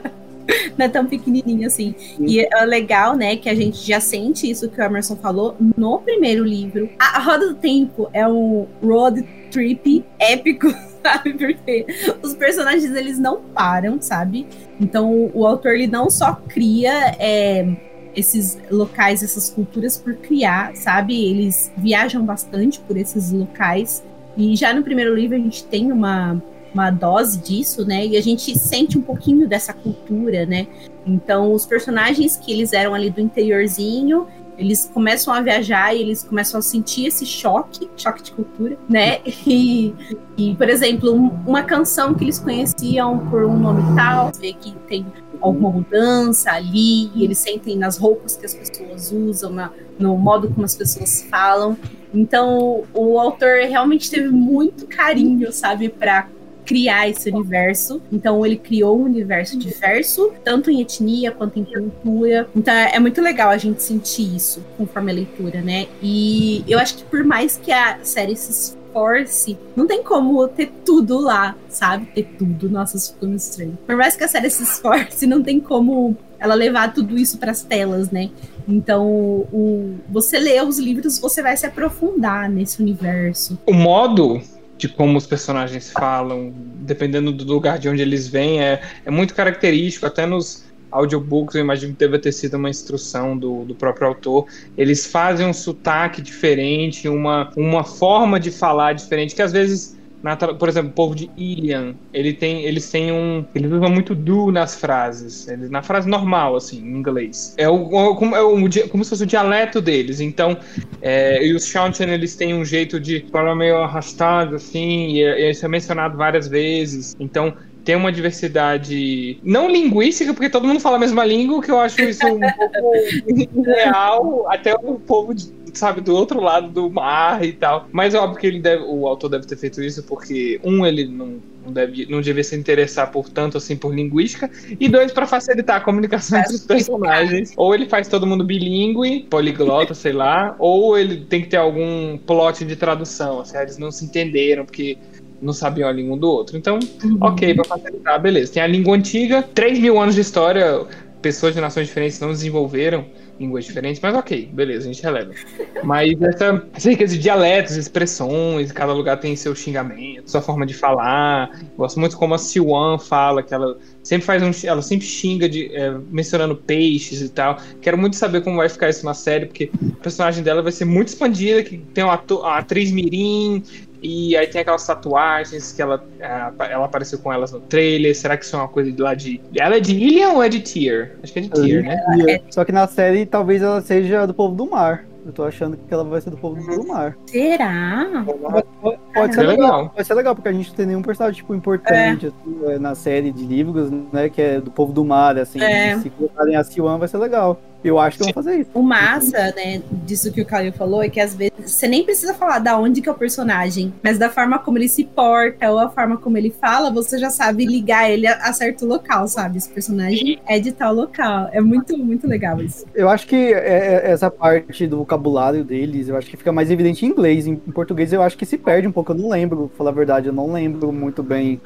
não é tão pequenininho assim. E é legal, né, que a gente já sente isso que o Emerson falou no primeiro livro. A Roda do Tempo é um road trip épico, sabe? Porque os personagens eles não param, sabe? Então o autor ele não só cria é, esses locais, essas culturas por criar, sabe? Eles viajam bastante por esses locais. E já no primeiro livro a gente tem uma uma dose disso, né? E a gente sente um pouquinho dessa cultura, né? Então, os personagens que eles eram ali do interiorzinho, eles começam a viajar e eles começam a sentir esse choque, choque de cultura, né? E, e por exemplo, uma canção que eles conheciam por um nome tal, vê que tem alguma mudança ali, e eles sentem nas roupas que as pessoas usam, na, no modo como as pessoas falam. Então, o autor realmente teve muito carinho, sabe, para criar esse universo. Então ele criou um universo diverso, tanto em etnia quanto em cultura. Então é muito legal a gente sentir isso conforme a leitura, né? E eu acho que por mais que a série se esforce, não tem como ter tudo lá, sabe? Ter tudo. Nossa, isso ficou muito estranho. Por mais que a série se esforce, não tem como ela levar tudo isso para as telas, né? Então, o, você lê os livros, você vai se aprofundar nesse universo. O modo de como os personagens falam, dependendo do lugar de onde eles vêm, é, é muito característico, até nos audiobooks, eu imagino que deve ter sido uma instrução do, do próprio autor. Eles fazem um sotaque diferente, uma, uma forma de falar diferente, que às vezes na, por exemplo, o povo de Ilian, ele tem, eles têm um. Eles usam muito do nas frases. Eles, na frase normal, assim, em inglês. É, o, como, é o, como se fosse o dialeto deles. Então, é, e os Shauntan, eles têm um jeito de falar meio arrastado, assim, e, e isso é mencionado várias vezes. Então, tem uma diversidade não linguística, porque todo mundo fala a mesma língua, que eu acho isso um pouco real, até o povo de sabe, do outro lado do mar e tal. Mas é óbvio que ele deve, o autor deve ter feito isso porque, um, ele não, não, deve, não devia se interessar por tanto assim por linguística, e dois, para facilitar a comunicação entre os personagens. Ou ele faz todo mundo bilíngue, poliglota, sei lá, ou ele tem que ter algum plot de tradução, assim, eles não se entenderam, porque não sabiam a língua um do outro. Então, uhum. ok, pra facilitar, beleza. Tem a língua antiga, 3 mil anos de história, pessoas de nações diferentes não desenvolveram línguas diferentes, mas ok, beleza, a gente releva. Mas essa, essa riqueza de dialetos, expressões, cada lugar tem seu xingamento, sua forma de falar. Gosto muito como a Siwan fala, que ela sempre faz um. Ela sempre xinga de, é, mencionando peixes e tal. Quero muito saber como vai ficar isso na série, porque o personagem dela vai ser muito expandida, que tem uma, uma atriz Mirim, e aí tem aquelas tatuagens que ela, ela apareceu com elas no trailer. Será que isso é uma coisa de lá de. Ela é de Ilian ou é de Tyr? Acho que é de Tyr, né? É. Só que na série talvez ela seja do povo do mar. Eu tô achando que ela vai ser do povo do mar. Será? Pode, pode ser legal. legal. Pode ser legal, porque a gente não tem nenhum personagem tipo, importante é. assim, na série de livros, né? Que é do povo do mar, assim. É. Se colocarem a Siwan vai ser legal. Eu acho que vão fazer isso. O massa, né, disso que o Caio falou, é que às vezes você nem precisa falar da onde que é o personagem, mas da forma como ele se porta ou a forma como ele fala, você já sabe ligar ele a, a certo local, sabe? Esse personagem é de tal local. É muito, muito legal isso. Eu acho que é, é, essa parte do vocabulário deles, eu acho que fica mais evidente em inglês. Em, em português eu acho que se perde um pouco. Eu não lembro, falar a verdade, eu não lembro muito bem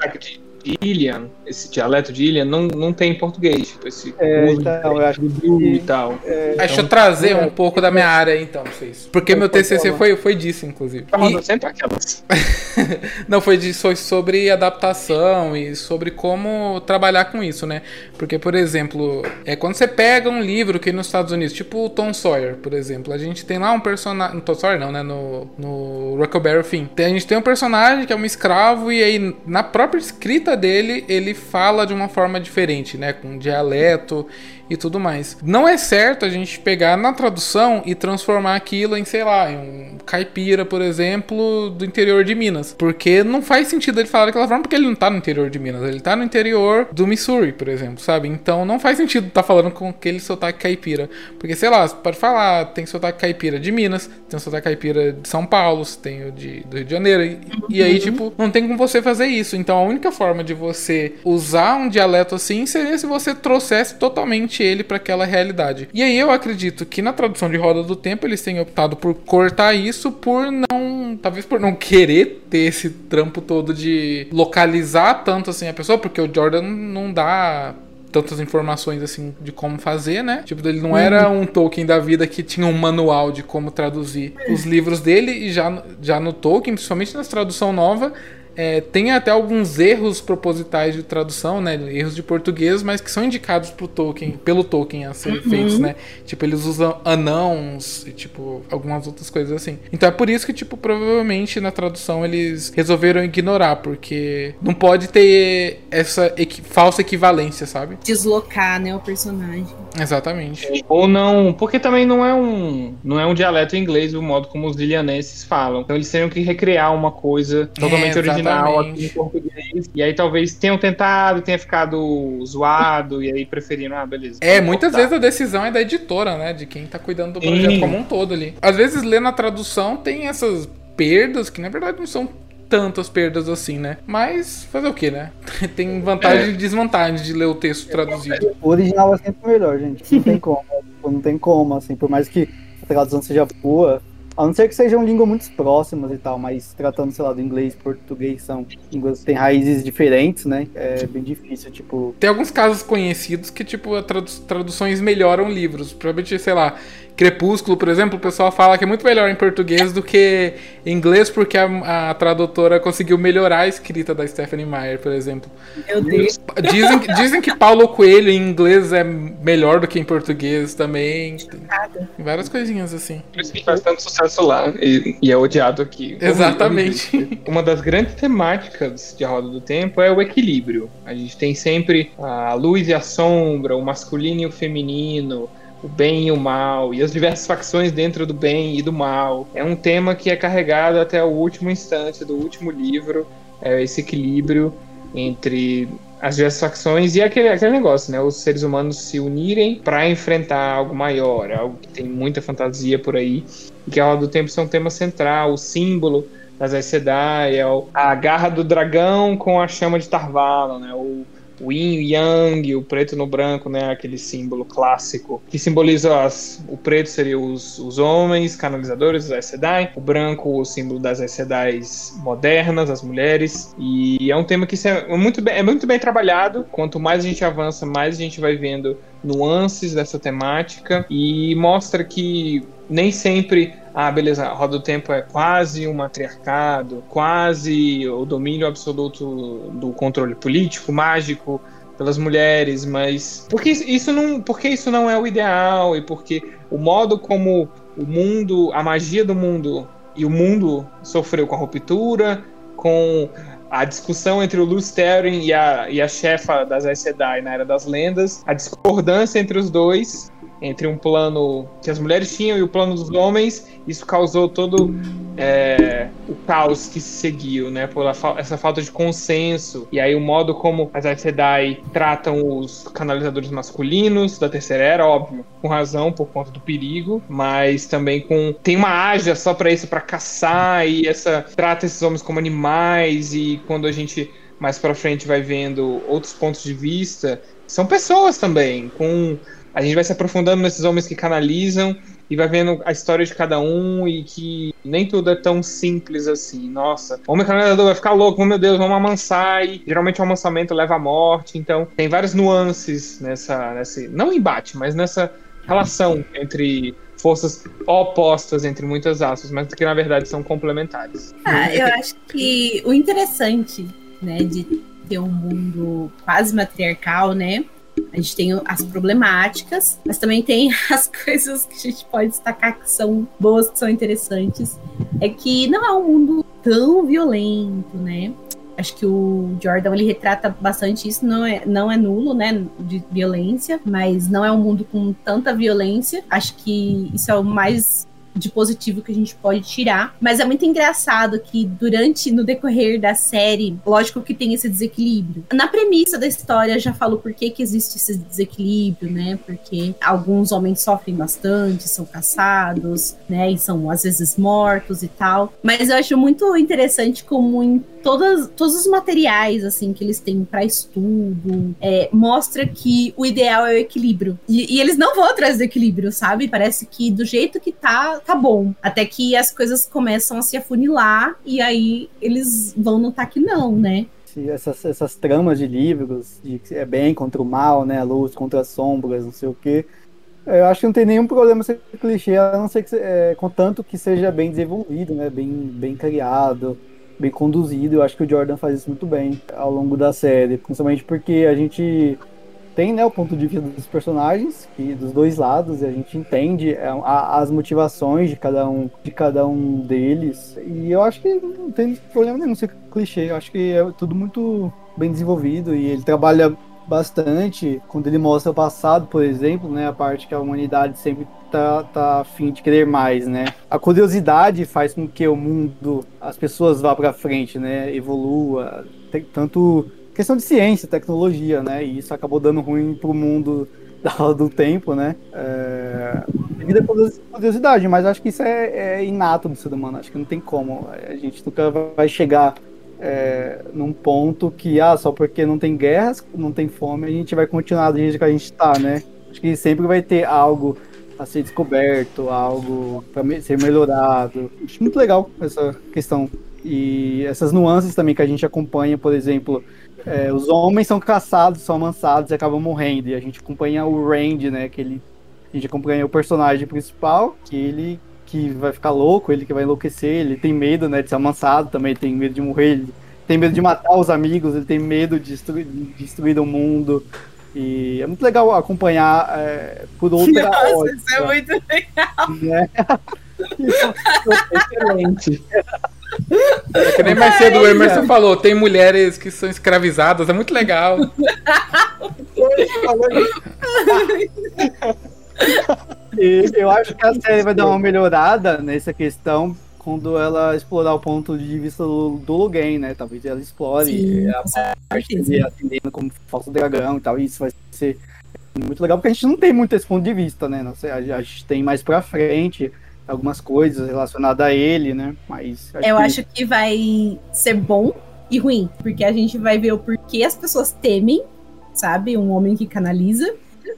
de Ilian, esse dialeto de Ilian, não, não tem em português. Tipo, esse é, então, eu acho que... e tal. É, então, Deixa eu trazer é, um pouco da minha área então, vocês. Porque meu TCC foi, foi disso, inclusive. E... sempre aquelas. não, foi, de, foi sobre adaptação e sobre como trabalhar com isso, né? Porque, por exemplo, é quando você pega um livro que nos Estados Unidos, tipo o Tom Sawyer, por exemplo, a gente tem lá um personagem. No Tom Sawyer não, né? No, no Huckleberry Finn. A gente tem um personagem que é um escravo e aí na própria escrita dele, ele fala de uma forma diferente, né? Com dialeto e tudo mais. Não é certo a gente pegar na tradução e transformar aquilo em, sei lá, em um caipira, por exemplo, do interior de Minas. Porque não faz sentido ele falar daquela forma, porque ele não tá no interior de Minas, ele tá no interior do Missouri, por exemplo, sabe? Então não faz sentido estar tá falando com aquele sotaque caipira. Porque, sei lá, você pode falar, tem sotaque caipira de Minas, tem sotaque caipira de São Paulo, tem o de, do Rio de Janeiro. E, e aí, uhum. tipo, não tem como você fazer isso. Então a única forma de você usar um dialeto assim seria se você trouxesse totalmente ele para aquela realidade. E aí eu acredito que na tradução de Roda do Tempo eles têm optado por cortar isso por não, talvez por não querer ter esse trampo todo de localizar tanto assim a pessoa, porque o Jordan não dá tantas informações assim de como fazer, né? Tipo, ele não era um Tolkien da vida que tinha um manual de como traduzir os livros dele e já, já no Tolkien, principalmente na tradução nova, é, tem até alguns erros propositais de tradução, né? Erros de português, mas que são indicados pro Tolkien, pelo Tolkien a serem uhum. feitos, né? Tipo, eles usam anãos e, tipo, algumas outras coisas assim. Então é por isso que, tipo, provavelmente na tradução eles resolveram ignorar, porque não pode ter essa equi falsa equivalência, sabe? Deslocar, né, o personagem. Exatamente. Ou não, porque também não é um não é um dialeto inglês o modo como os lilianenses falam. Então eles teriam que recriar uma coisa totalmente é, original original aqui em português. E aí talvez tenham tentado, tenha ficado zoado, e aí preferiram, ah, beleza. É, muitas vezes a decisão é da editora, né? De quem tá cuidando do projeto Sim. como um todo ali. Às vezes, lendo a tradução, tem essas perdas que na verdade não são tantas perdas assim, né? Mas fazer o que, né? Tem vantagem é. e desvantagem de ler o texto traduzido. O original é sempre melhor, gente. Não tem como. não tem como, assim, por mais que a tradução seja boa, a não ser que sejam línguas muito próximas e tal, mas tratando, sei lá, do inglês e português, são línguas que têm raízes diferentes, né? É bem difícil, tipo. Tem alguns casos conhecidos que, tipo, tradu traduções melhoram livros. Provavelmente, sei lá, Crepúsculo, por exemplo, o pessoal fala que é muito melhor em português do que em inglês, porque a, a tradutora conseguiu melhorar a escrita da Stephanie Meyer, por exemplo. Meu Deus. Dizem, dizem que Paulo Coelho em inglês é melhor do que em português também. Tem várias coisinhas assim. Por isso que faz tanto sucesso lá e, e é odiado aqui. Exatamente. Uma das grandes temáticas de A Roda do Tempo é o equilíbrio. A gente tem sempre a luz e a sombra, o masculino e o feminino o bem e o mal, e as diversas facções dentro do bem e do mal. É um tema que é carregado até o último instante do último livro, é esse equilíbrio entre as diversas facções e aquele, aquele negócio, né? Os seres humanos se unirem para enfrentar algo maior, algo que tem muita fantasia por aí, e que a Roda do Tempo é um tema central, o símbolo das Aes Sedai, é a garra do dragão com a chama de Tarvalon, né? O, o yin e yang, o preto no branco, né, aquele símbolo clássico que simboliza as, o preto seria os, os homens canalizadores, os Aes Sedai, o branco o símbolo das Aes modernas, as mulheres, e é um tema que é muito bem, é muito bem trabalhado, quanto mais a gente avança, mais a gente vai vendo nuances dessa temática. E mostra que nem sempre ah, beleza, a roda do tempo é quase um matriarcado, quase o domínio absoluto do controle político, mágico pelas mulheres, mas porque isso não, porque isso não é o ideal e porque o modo como o mundo, a magia do mundo e o mundo sofreu com a ruptura, com a discussão entre o Lusterin e a, e a chefa das Aes Sedai na Era das Lendas, a discordância entre os dois entre um plano que as mulheres tinham e o plano dos homens, isso causou todo é, o caos que se seguiu, né? Por essa falta de consenso. E aí o modo como as Aes Sedai tratam os canalizadores masculinos da Terceira Era, óbvio, com razão, por conta do perigo, mas também com... Tem uma ágia só para isso, para caçar, e essa trata esses homens como animais, e quando a gente mais para frente vai vendo outros pontos de vista, são pessoas também, com a gente vai se aprofundando nesses homens que canalizam e vai vendo a história de cada um e que nem tudo é tão simples assim. Nossa, o homem canalizador vai ficar louco, meu Deus, vamos amansar e geralmente o amansamento leva à morte. Então tem várias nuances nessa, nesse, não embate, mas nessa relação entre forças opostas entre muitas aspas, mas que na verdade são complementares. Ah, eu acho que o interessante, né, de ter um mundo quase matriarcal, né, a gente tem as problemáticas, mas também tem as coisas que a gente pode destacar que são boas, que são interessantes. É que não é um mundo tão violento, né? Acho que o Jordan ele retrata bastante isso, não é, não é nulo, né, de violência, mas não é um mundo com tanta violência. Acho que isso é o mais de positivo que a gente pode tirar. Mas é muito engraçado que durante, no decorrer da série, lógico que tem esse desequilíbrio. Na premissa da história já falo por que, que existe esse desequilíbrio, né? Porque alguns homens sofrem bastante, são caçados, né? E são às vezes mortos e tal. Mas eu acho muito interessante como em todas, todos os materiais assim que eles têm para estudo é, mostra que o ideal é o equilíbrio. E, e, eles não vão atrás do equilíbrio, sabe? Parece que do jeito que tá, tá bom. Até que as coisas começam a se afunilar e aí eles vão notar que não, né? essas, essas tramas de livros, de que é bem contra o mal, né? Luz contra as sombras, não sei o quê. Eu acho que não tem nenhum problema ser clichê, a não ser que é, contanto que seja bem desenvolvido, né? Bem, bem criado, bem conduzido. Eu acho que o Jordan faz isso muito bem ao longo da série, principalmente porque a gente tem né, o ponto de vista dos personagens e dos dois lados e a gente entende é, a, as motivações de cada um de cada um deles. E eu acho que não tem problema nenhum ser clichê. Eu acho que é tudo muito bem desenvolvido e ele trabalha bastante. Quando ele mostra o passado por exemplo né a parte que a humanidade sempre tá, tá afim de querer mais né. A curiosidade faz com que o mundo as pessoas vá para frente né evolua. Tanto questão de ciência, tecnologia, né? E isso acabou dando ruim pro mundo da do tempo, né? É, devido à curiosidade, mas acho que isso é, é, inato do ser humano, acho que não tem como. A gente nunca vai chegar é, num ponto que, ah, só porque não tem guerras, não tem fome, a gente vai continuar do jeito que a gente está, né? Acho que sempre vai ter algo a ser descoberto, algo para ser melhorado. Acho muito legal essa questão. E essas nuances também que a gente acompanha, por exemplo, é, os homens são caçados, são amansados e acabam morrendo. E a gente acompanha o Randy, né? Que ele, a gente acompanha o personagem principal, que ele que vai ficar louco, ele que vai enlouquecer, ele tem medo, né, de ser amansado também, tem medo de morrer, ele tem medo de matar os amigos, ele tem medo de destruir, de destruir o mundo. E é muito legal acompanhar é, por outra Nossa, ótica. isso é muito legal. Né? Excelente. É que nem mais cedo o Emerson falou, tem mulheres que são escravizadas, é muito legal. e eu acho que a série vai dar uma melhorada nessa questão quando ela explorar o ponto de vista do, do Logan, né? Talvez ela explore Sim, a parte de atendendo como falso dragão e tal. E isso vai ser muito legal, porque a gente não tem muito esse ponto de vista, né? A gente tem mais pra frente algumas coisas relacionadas a ele, né? Mas acho eu que... acho que vai ser bom e ruim, porque a gente vai ver o porquê as pessoas temem, sabe? Um homem que canaliza.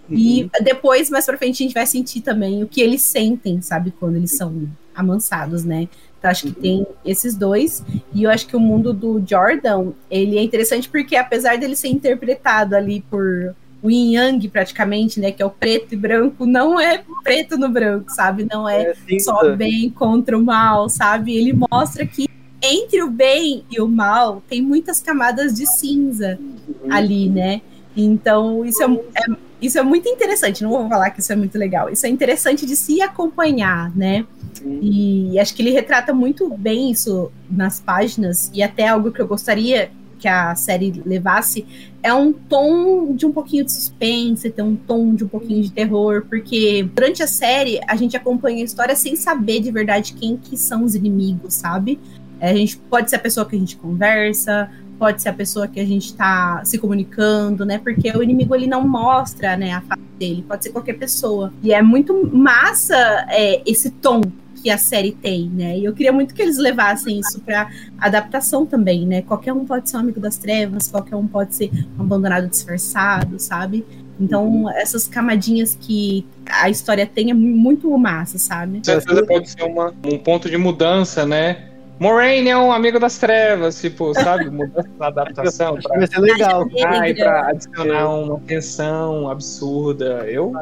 Uhum. E depois, mais pra frente, a gente vai sentir também o que eles sentem, sabe? Quando eles são amansados, né? Então, acho que uhum. tem esses dois. E eu acho que o mundo do Jordan, ele é interessante porque, apesar dele ser interpretado ali por o yin yang praticamente, né, que é o preto e branco, não é preto no branco, sabe? Não é, é só bem contra o mal, sabe? Ele mostra que entre o bem e o mal tem muitas camadas de cinza uhum. ali, né? Então, isso é, é, isso é muito interessante. Não vou falar que isso é muito legal. Isso é interessante de se acompanhar, né? Uhum. E acho que ele retrata muito bem isso nas páginas, e até algo que eu gostaria que a série levasse é um tom de um pouquinho de suspense, tem um tom de um pouquinho de terror, porque durante a série a gente acompanha a história sem saber de verdade quem que são os inimigos, sabe? É, a gente pode ser a pessoa que a gente conversa, pode ser a pessoa que a gente está se comunicando, né? Porque o inimigo ele não mostra, né, a face dele, pode ser qualquer pessoa. E é muito massa é, esse tom que a série tem, né? E eu queria muito que eles levassem isso para adaptação também, né? Qualquer um pode ser um amigo das trevas, qualquer um pode ser um abandonado disfarçado, sabe? Então, essas camadinhas que a história tem é muito massa, sabe? certeza pode ser uma, um ponto de mudança, né? Moraine é um amigo das trevas, tipo, sabe? Mudança na adaptação. Pra... Vai ser legal. Ai, pra adicionar uma tensão absurda. Eu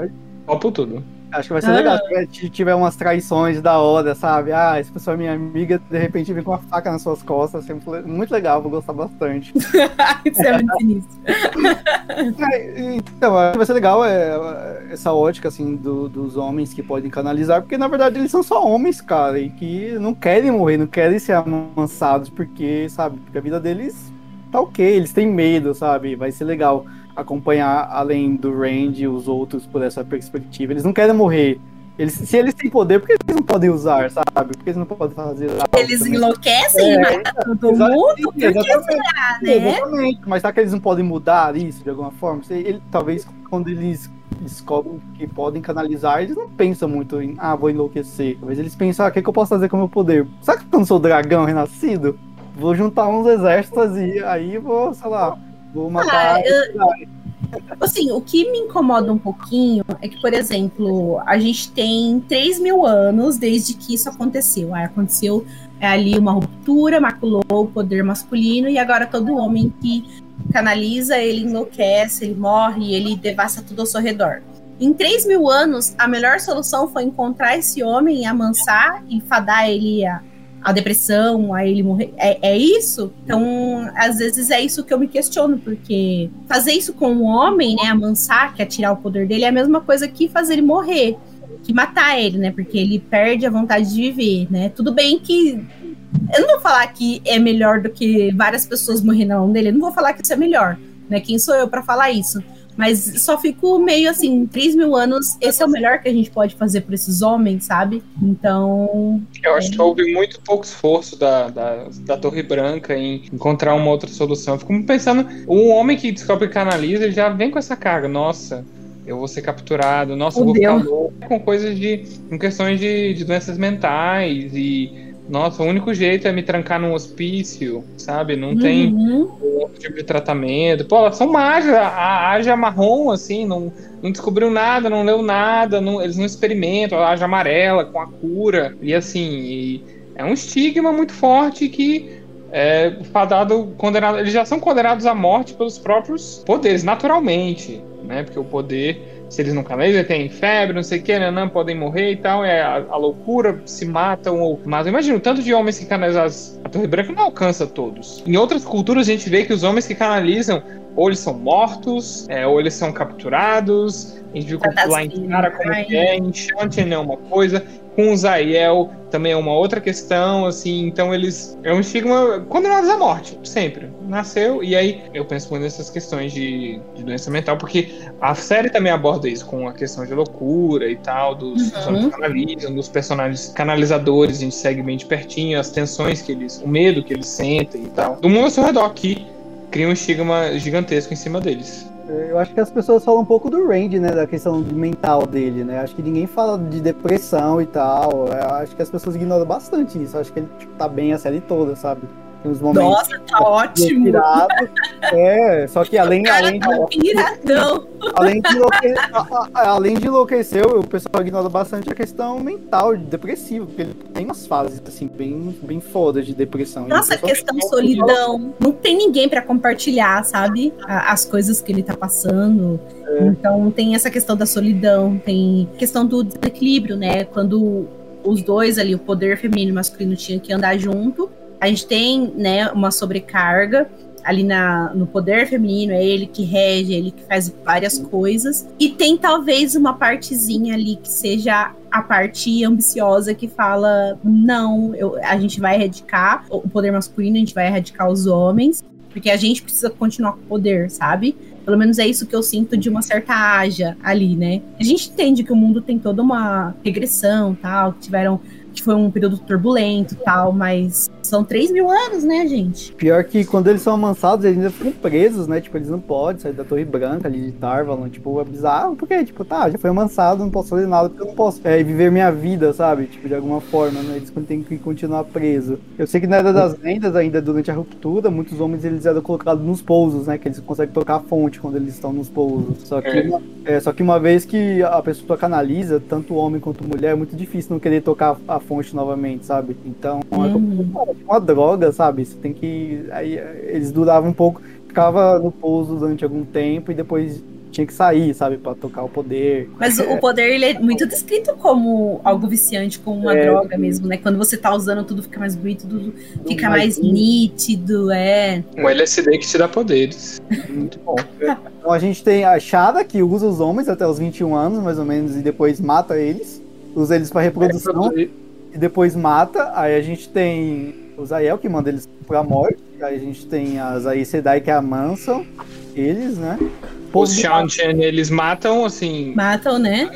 topo tudo. Acho que vai ser ah. legal se tiver umas traições da hora, sabe? Ah, essa pessoa é minha amiga, de repente vem com uma faca nas suas costas. Sempre muito legal, vou gostar bastante. Isso é muito sinistro. É, então, vai ser legal é, essa ótica, assim, do, dos homens que podem canalizar, porque na verdade eles são só homens, cara, e que não querem morrer, não querem ser amansados, porque, sabe, porque a vida deles tá ok, eles têm medo, sabe? Vai ser legal acompanhar além do Randy os outros por essa perspectiva. Eles não querem morrer. Eles, se eles têm poder, por que eles não podem usar, sabe? Por que eles não podem fazer Eles também? enlouquecem é, e matam todo mundo? Por que será, né? Exatamente. Mas será que eles não podem mudar isso de alguma forma? Ele, talvez quando eles descobrem que podem canalizar, eles não pensam muito em, ah, vou enlouquecer. Talvez eles pensam, ah, o que, que eu posso fazer com o meu poder? Será que eu não sou dragão renascido? Vou juntar uns exércitos e aí vou, sei lá, Vou matar. Ah, eu, Assim, o que me incomoda um pouquinho é que, por exemplo, a gente tem 3 mil anos desde que isso aconteceu. Aí aconteceu é, ali uma ruptura, maculou o poder masculino, e agora todo homem que canaliza, ele enlouquece, ele morre, ele devasta tudo ao seu redor. Em 3 mil anos, a melhor solução foi encontrar esse homem, amansar e fadar ele a, a depressão, a ele morrer. É, é isso? Então, às vezes é isso que eu me questiono, porque fazer isso com um homem, né, amansar, que é tirar o poder dele, é a mesma coisa que fazer ele morrer, que matar ele, né, porque ele perde a vontade de viver, né. Tudo bem que eu não vou falar que é melhor do que várias pessoas morrendo na mão dele, eu não vou falar que isso é melhor, né, quem sou eu para falar isso? Mas só fico meio assim, 3 mil anos, esse é o melhor que a gente pode fazer por esses homens, sabe? Então. Eu acho é... que houve muito pouco esforço da, da, da, Torre Branca em encontrar uma outra solução. Eu fico pensando, um homem que descobre e canaliza, ele já vem com essa carga. Nossa, eu vou ser capturado, nossa, eu vou ficar louco. Com coisas de. com questões de, de doenças mentais e nossa, o único jeito é me trancar num hospício, sabe? Não tem uhum. outro tipo de tratamento. Pô, elas são mágicas, a Aja marrom, assim, não, não descobriu nada, não leu nada, não, eles não experimentam, a Aja amarela com a cura. E assim, e é um estigma muito forte que é fadado, condenado. Eles já são condenados à morte pelos próprios poderes, naturalmente, né? Porque o poder se eles não canalizam, tem febre, não sei o que, não podem morrer e tal, é a, a, loucura, se matam ou. Mas imagina, o tanto de homens que canalizam a Torre Branca não alcança todos. Em outras culturas a gente vê que os homens que canalizam ou eles são mortos, é, ou eles são capturados. A gente viu que lá em Cara como é, em Shantian é uma coisa, com o Zayel também é uma outra questão, assim, então eles. É um estigma condenados à morte, sempre. Nasceu, e aí eu penso muito nessas questões de, de doença mental, porque a série também aborda isso, com a questão de loucura e tal, dos uhum. que dos personagens canalizadores, a gente segue bem de pertinho, as tensões que eles. o medo que eles sentem e tal. Do mundo ao seu redor, que cria um estigma gigantesco em cima deles. Eu acho que as pessoas falam um pouco do Randy, né? Da questão mental dele, né? Acho que ninguém fala de depressão e tal. Eu acho que as pessoas ignoram bastante isso. Eu acho que ele tipo, tá bem a série toda, sabe? Uns momentos. Nossa, tá ótimo! É, só que além, além de. Tá piradão. Além de, enlouque... além de enlouquecer, o pessoal ignora bastante a questão mental, depressiva, porque ele tem umas fases assim, bem, bem fodas de depressão. Nossa, questão de solidão. Não tem ninguém para compartilhar, sabe? As coisas que ele tá passando. É. Então tem essa questão da solidão, tem questão do desequilíbrio, né? Quando os dois ali, o poder feminino e masculino, tinham que andar junto a gente tem né, uma sobrecarga ali na, no poder feminino, é ele que rege, é ele que faz várias coisas. E tem talvez uma partezinha ali que seja a parte ambiciosa que fala: não, eu, a gente vai erradicar o poder masculino, a gente vai erradicar os homens, porque a gente precisa continuar com o poder, sabe? Pelo menos é isso que eu sinto de uma certa haja ali, né? A gente entende que o mundo tem toda uma regressão, tal, que tiveram que foi um período turbulento tal, mas são 3 mil anos, né, gente? Pior que quando eles são amansados, eles ainda ficam presos, né? Tipo, eles não podem sair da Torre Branca ali de Tarvalon. Tipo, é bizarro, porque, tipo, tá, já foi amansado, não posso fazer nada, porque eu não posso é, viver minha vida, sabe? Tipo, de alguma forma, né? Eles têm que continuar presos. Eu sei que na Era das Lendas, ainda durante a ruptura, muitos homens eles eram colocados nos pousos, né? Que eles conseguem tocar a fonte quando eles estão nos pousos. Só que, é. uma, é, só que uma vez que a pessoa canaliza, tanto homem quanto mulher, é muito difícil não querer tocar a fonte novamente, sabe? Então, é uhum. é uma droga, sabe? Você tem que. Aí eles duravam um pouco, ficava no pouso durante algum tempo e depois tinha que sair, sabe, para tocar o poder. Mas o poder ele é muito descrito como algo viciante, como uma é, droga mesmo, né? Quando você tá usando tudo fica mais bonito, tudo fica mais, mais nítido, é. Um LSD que te dá poderes. Muito bom. então a gente tem a Shada que usa os homens até os 21 anos, mais ou menos, e depois mata eles. Usa eles para reprodução. É, e depois mata. Aí a gente tem o Zael, que manda eles pra morte. Aí a gente tem a Zair Sedai, que amansam eles, né? Os Shantian, eles matam, assim... Matam, né?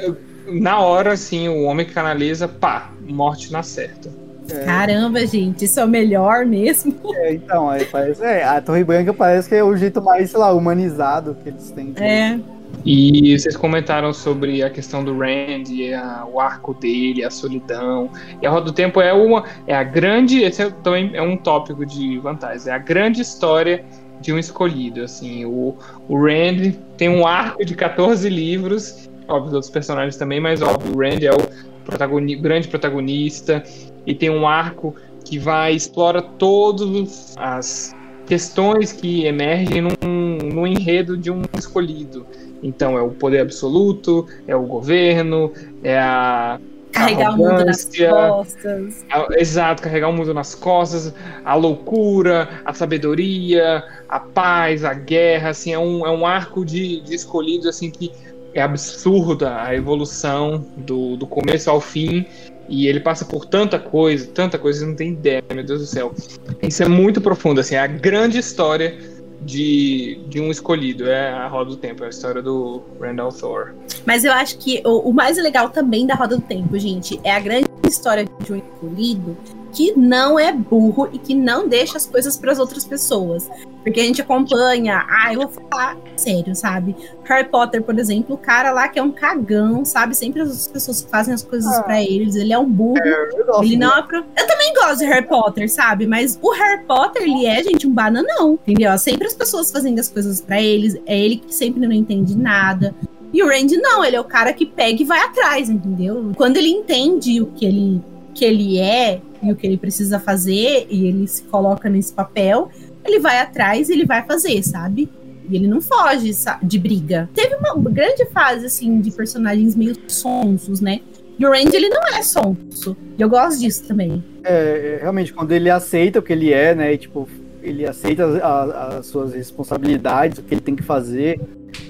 Na hora, assim, o homem que canaliza, pá, morte na certa. É. Caramba, gente, isso é o melhor mesmo. É, então, aí parece. É, a Torre Branca parece que é o jeito mais, sei lá, humanizado que eles têm. É. E vocês comentaram sobre a questão do Randy, a, o arco dele, a solidão. E a Roda do Tempo é uma é a grande, esse é, também é um tópico de vantagens, é a grande história de um escolhido. Assim, o, o Rand tem um arco de 14 livros, óbvio, outros personagens também, mas óbvio, o Rand é o protagoni grande protagonista e tem um arco que vai explora todas as questões que emergem num, num enredo de um escolhido. Então é o poder absoluto, é o governo, é a carregar o mundo nas costas. A, exato, carregar o mundo nas costas, a loucura, a sabedoria, a paz, a guerra, assim, é um, é um arco de, de escolhidos assim que é absurda a evolução do, do começo ao fim. E ele passa por tanta coisa, tanta coisa, não tem ideia, meu Deus do céu. Isso é muito profundo, assim, é a grande história de, de um escolhido. É a Roda do Tempo, é a história do Randall Thor. Mas eu acho que o, o mais legal também da Roda do Tempo, gente, é a grande história de um escolhido que não é burro e que não deixa as coisas para as outras pessoas. Porque a gente acompanha, ah, eu vou falar sério, sabe? Harry Potter, por exemplo, o cara lá que é um cagão, sabe? Sempre as pessoas fazem as coisas ah, para eles, ele é um burro. É, eu ele não é pro... Eu também gosto de Harry Potter, sabe? Mas o Harry Potter, ele é, gente, um bananão, entendeu? Sempre as pessoas fazendo as coisas para eles, é ele que sempre não entende nada. E o Randy não, ele é o cara que pega e vai atrás, entendeu? Quando ele entende o que ele que ele é e o que ele precisa fazer, e ele se coloca nesse papel, ele vai atrás e ele vai fazer, sabe? E ele não foge de briga. Teve uma grande fase, assim, de personagens meio sonsos, né? E o Randy, ele não é sonso. E eu gosto disso também. É, é realmente, quando ele aceita o que ele é, né? E, tipo, ele aceita as, as suas responsabilidades, o que ele tem que fazer,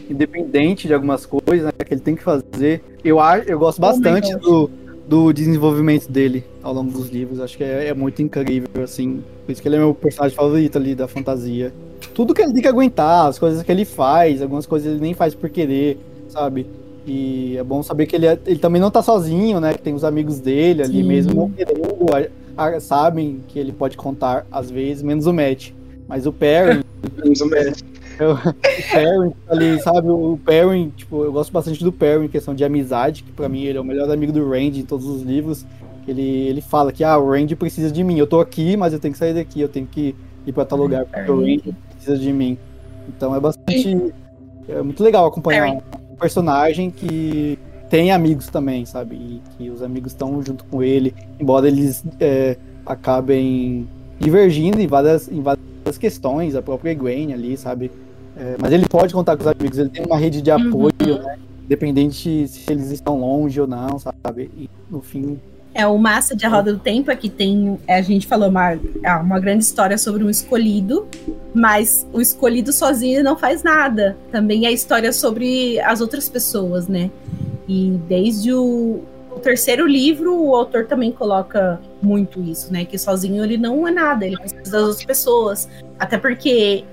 independente de algumas coisas né, que ele tem que fazer. Eu, eu gosto bastante do, do desenvolvimento dele ao longo dos livros. Acho que é, é, muito incrível, assim. Por isso que ele é meu personagem favorito ali da fantasia. Tudo que ele tem que aguentar, as coisas que ele faz, algumas coisas ele nem faz por querer, sabe? E é bom saber que ele, é, ele também não tá sozinho, né? Que tem os amigos dele ali, Sim. mesmo não querendo, a, a, sabem que ele pode contar às vezes, menos o Matt. Mas o Perry. menos o Matt. O Perry, ali, sabe? O Perry, tipo, eu gosto bastante do Perry em questão de amizade, que pra mim ele é o melhor amigo do Randy em todos os livros. Ele, ele fala que, ah, o Randy precisa de mim. Eu tô aqui, mas eu tenho que sair daqui, eu tenho que ir pra tal lugar, porque o Randy precisa de mim. Então é bastante. É muito legal acompanhar um personagem que tem amigos também, sabe? E que os amigos estão junto com ele, embora eles é, acabem divergindo em várias, em várias questões, a própria Gwen ali, sabe? É, mas ele pode contar com os amigos, ele tem uma rede de uhum. apoio, uhum. né? Independente se eles estão longe ou não, sabe? E no fim. É, o massa de A Roda do Tempo é que tem. É, a gente falou uma, é uma grande história sobre um escolhido, mas o escolhido sozinho não faz nada. Também é história sobre as outras pessoas, né? E desde o, o terceiro livro, o autor também coloca muito isso, né? Que sozinho ele não é nada, ele precisa das outras pessoas. Até porque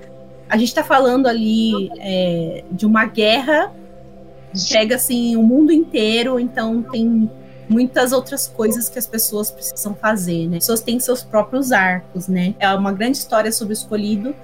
a gente está falando ali é, de uma guerra pega assim o mundo inteiro, então tem muitas outras coisas que as pessoas precisam fazer, né? As pessoas têm seus próprios arcos, né? É uma grande história sobre o escolhido,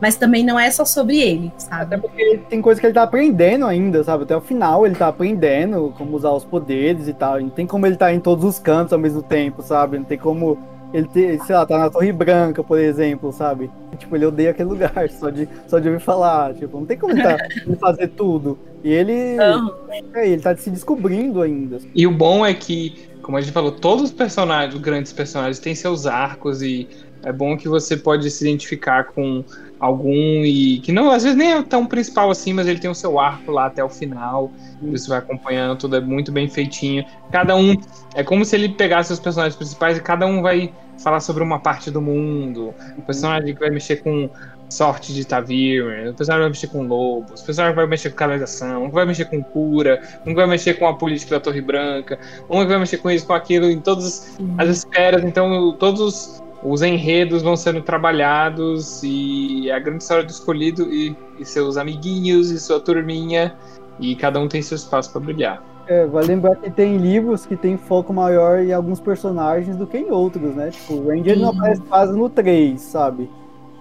mas também não é só sobre ele, sabe? Até porque tem coisa que ele tá aprendendo ainda, sabe? Até o final ele tá aprendendo como usar os poderes e tal. Não tem como ele tá em todos os cantos ao mesmo tempo, sabe? Não tem como ele, te, sei lá, tá na Torre Branca, por exemplo, sabe? Tipo, ele odeia aquele lugar, só de, só de ouvir falar. Tipo, não tem como ele, tá, ele fazer tudo. E ele, é, ele tá se descobrindo ainda. E o bom é que, como a gente falou, todos os personagens, os grandes personagens, têm seus arcos e é bom que você pode se identificar com algum e que não às vezes nem é tão principal assim, mas ele tem o seu arco lá até o final. Você vai acompanhando, tudo é muito bem feitinho. Cada um é como se ele pegasse os personagens principais e cada um vai falar sobre uma parte do mundo. O personagem que vai mexer com sorte de Tavir, o personagem vai mexer com lobos, o personagem vai mexer com canalização, um vai mexer com cura, um vai mexer com a política da Torre Branca, um vai mexer com isso, com aquilo, em todas as esferas. Então, todos os enredos vão sendo trabalhados e a grande história do escolhido e, e seus amiguinhos e sua turminha e cada um tem seu espaço para brilhar. É, vale lembrar que tem livros que tem foco maior em alguns personagens do que em outros, né? Tipo, o Ranger não aparece quase no 3, sabe?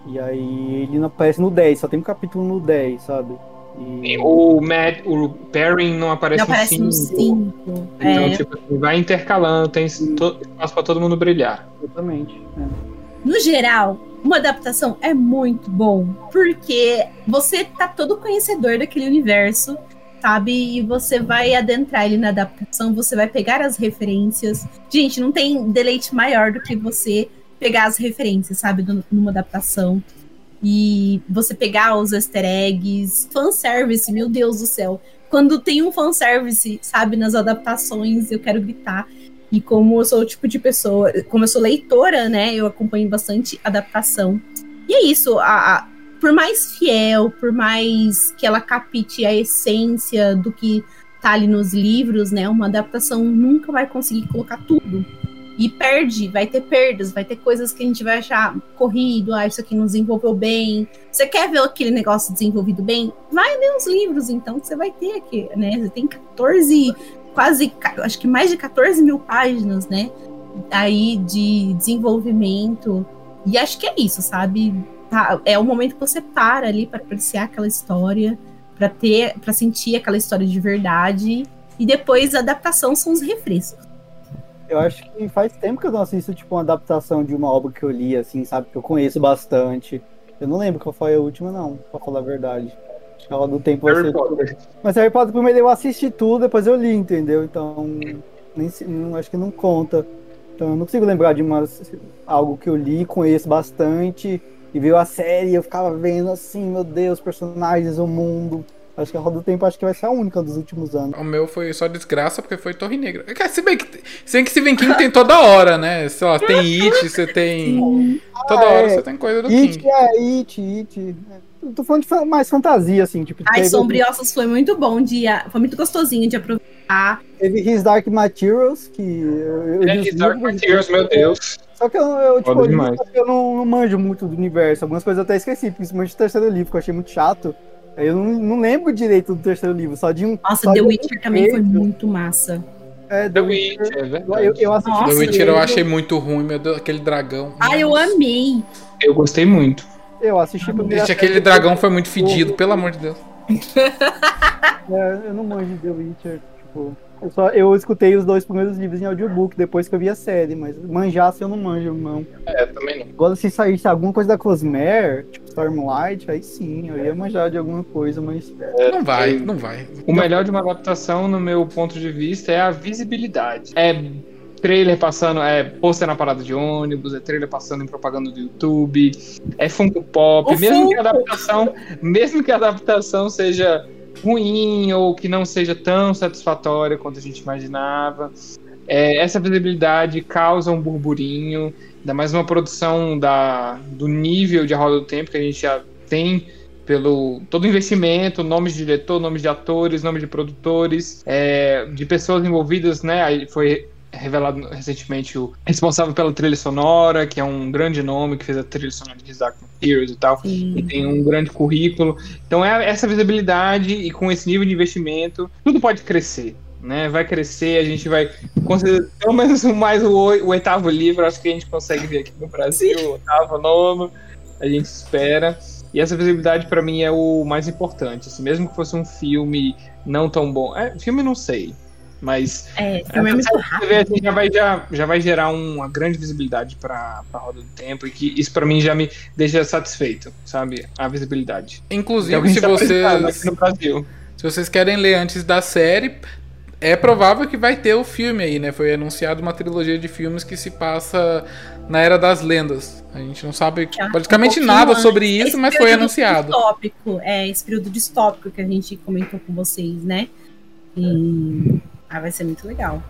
E aí ele não aparece no 10, só tem um capítulo no 10, sabe? E... O Matt, o Perrin não aparece, não aparece no 5. 5. Então, é. tipo, vai intercalando, tem espaço pra todo mundo brilhar. Exatamente. É. No geral, uma adaptação é muito bom, porque você tá todo conhecedor daquele universo, E você vai adentrar ele na adaptação, você vai pegar as referências. Gente, não tem deleite maior do que você pegar as referências, sabe? numa adaptação. E você pegar os easter eggs, fanservice, meu Deus do céu. Quando tem um fanservice, sabe, nas adaptações, eu quero gritar. E como eu sou o tipo de pessoa, como eu sou leitora, né, eu acompanho bastante adaptação. E é isso, a, a, por mais fiel, por mais que ela capite a essência do que tá ali nos livros, né, uma adaptação nunca vai conseguir colocar tudo. E perde, vai ter perdas, vai ter coisas que a gente vai achar corrido, ah, isso aqui não desenvolveu bem. Você quer ver aquele negócio desenvolvido bem? Vai ler os livros, então, que você vai ter aqui, né? Você tem 14 quase, acho que mais de 14 mil páginas, né? Aí de desenvolvimento. E acho que é isso, sabe? Tá, é o momento que você para ali para apreciar aquela história, para ter, para sentir aquela história de verdade. E depois a adaptação são os refrescos. Eu acho que faz tempo que eu não assisto, tipo, uma adaptação de uma obra que eu li, assim, sabe? Que eu conheço bastante. Eu não lembro qual foi a última, não, pra falar a verdade. Escala do tempo Harry Potter. Mas Harry Potter primeiro eu assisti tudo, depois eu li, entendeu? Então, nem, não, acho que não conta. Então eu não consigo lembrar de uma, algo que eu li, conheço bastante, e veio a série, eu ficava vendo assim, meu Deus, personagens, o mundo. Acho que a Roda do Tempo acho que vai ser a única dos últimos anos. O meu foi só desgraça porque foi Torre Negra. Se bem que, se bem que Stephen King tem toda hora, né? Sei lá, tem It, você tem. Toda ah, hora é. você tem coisa do It, King. É, It, It. Eu tô falando de mais fantasia, assim, tipo. Ai, Sombriossos foi muito bom de. Foi muito gostosinho de aproveitar. Teve His Dark Materials, que. Eu, é, His Dark Materials, meu Deus. Só que eu, eu, tipo, eu, eu não, não, manjo muito do universo. Algumas coisas eu até esqueci, principalmente o terceiro livro, que eu achei muito chato. Eu não, não lembro direito do terceiro livro, só de um. Nossa, The Witcher um também foi muito massa. É, The, The Witcher, Witcher, é verdade. Eu, eu assisti Nossa, The Witcher eu achei muito ruim, meu Deus, aquele dragão. Ah, eu amei. Eu gostei muito. Eu assisti Gente, aquele dragão foi muito fedido, pelo amor de Deus. é, eu não manjo The Witcher, tipo. Eu, só, eu escutei os dois primeiros livros em audiobook depois que eu vi a série, mas manjasse eu não manjo, não. É, também não. Agora, se saísse alguma coisa da Cosmere, tipo Stormlight, aí sim, eu ia manjar de alguma coisa, mas. É, não vai, não vai. O melhor de uma adaptação, no meu ponto de vista, é a visibilidade. É trailer passando, é pôster na parada de ônibus, é trailer passando em propaganda do YouTube, é Funko Pop, o mesmo Funko. que a adaptação, mesmo que a adaptação seja ruim ou que não seja tão satisfatória quanto a gente imaginava. É, essa visibilidade causa um burburinho, ainda mais uma produção da, do nível de Roda do Tempo que a gente já tem pelo todo o investimento, nomes de diretor, nomes de atores, nomes de produtores, é, de pessoas envolvidas, né? Aí foi revelado recentemente o responsável pela trilha sonora, que é um grande nome, que fez a trilha sonora de Dark Heroes e tal, Sim. e tem um grande currículo. Então é essa visibilidade e com esse nível de investimento, tudo pode crescer. Né, vai crescer, a gente vai conseguir pelo menos mais o, o, oitavo livro, acho que a gente consegue ver aqui no Brasil, o oitavo, nono, a gente espera. E essa visibilidade para mim é o mais importante. Assim, mesmo que fosse um filme não tão bom. É, filme não sei. Mas é, filme é muito rápido. Assim, já, vai, já, já vai gerar uma grande visibilidade para a roda do tempo e que isso para mim já me deixa satisfeito, sabe? A visibilidade. Inclusive, se vocês no Brasil. Se vocês querem ler antes da série, é provável que vai ter o filme aí, né? Foi anunciado uma trilogia de filmes que se passa na Era das Lendas. A gente não sabe é, praticamente um nada sobre isso, mas foi anunciado. Distópico, é, esse período distópico que a gente comentou com vocês, né? E ah, vai ser muito legal.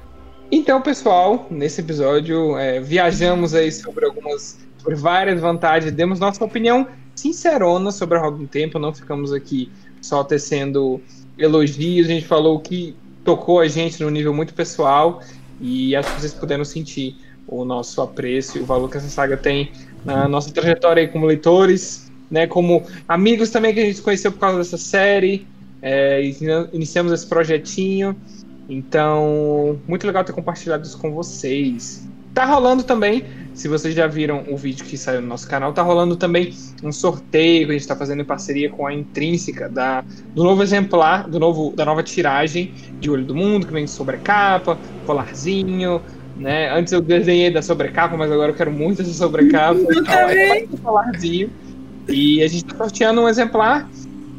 Então, pessoal, nesse episódio é, viajamos aí sobre algumas, sobre várias vantagens, demos nossa opinião sincerona sobre a Roda do Tempo, não ficamos aqui só tecendo elogios, a gente falou que tocou a gente no nível muito pessoal e acho que vocês puderam sentir o nosso apreço e o valor que essa saga tem na nossa trajetória aí como leitores, né, como amigos também que a gente conheceu por causa dessa série, é, iniciamos esse projetinho então, muito legal ter compartilhado isso com vocês. Tá rolando também, se vocês já viram o vídeo que saiu no nosso canal, tá rolando também um sorteio que a gente está fazendo em parceria com a Intrínseca, da, do novo exemplar, do novo, da nova tiragem de Olho do Mundo, que vem sobre a capa, colarzinho, né? Antes eu desenhei da sobrecapa, mas agora eu quero muito essa sobrecapa. Eu também. Um colarzinho. E a gente está sorteando um exemplar.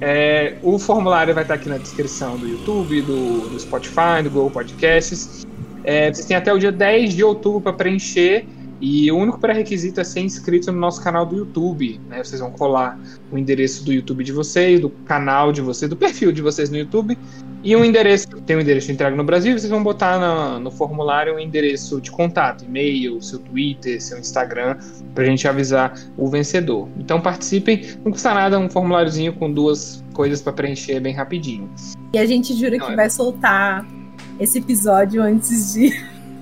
É, o formulário vai estar aqui na descrição do YouTube, do, do Spotify, do Google Podcasts. É, vocês têm até o dia 10 de outubro para preencher. E o único pré-requisito é ser inscrito no nosso canal do YouTube. Né? Vocês vão colar o endereço do YouTube de vocês, do canal de vocês, do perfil de vocês no YouTube. E um endereço, tem um endereço de entrega no Brasil, vocês vão botar no, no formulário um endereço de contato, e-mail, seu Twitter, seu Instagram, pra gente avisar o vencedor. Então participem, não custa nada, um formuláriozinho com duas coisas para preencher bem rapidinho. E a gente jura Não, que é- vai soltar esse episódio antes de,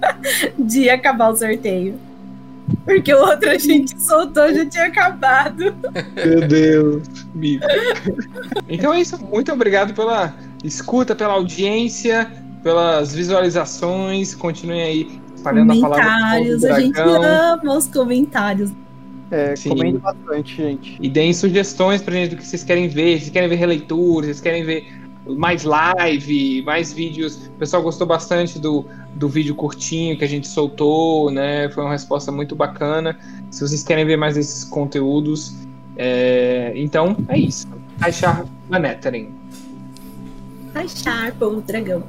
de acabar o sorteio. Porque o outro a gente soltou, já tinha acabado. Meu Deus. Então é isso, muito obrigado pela escuta, pela audiência, pelas visualizações. Continuem aí espalhando a palavra Comentários, a gente ama os comentários. É, Sim. comente bastante, gente. E deem sugestões pra gente do que vocês querem ver. Vocês querem ver releituras, vocês querem ver mais live, mais vídeos. O pessoal gostou bastante do, do vídeo curtinho que a gente soltou, né? Foi uma resposta muito bacana. Se vocês querem ver mais desses conteúdos, é, então é isso. Achar Manetering. Achar, povo dragão.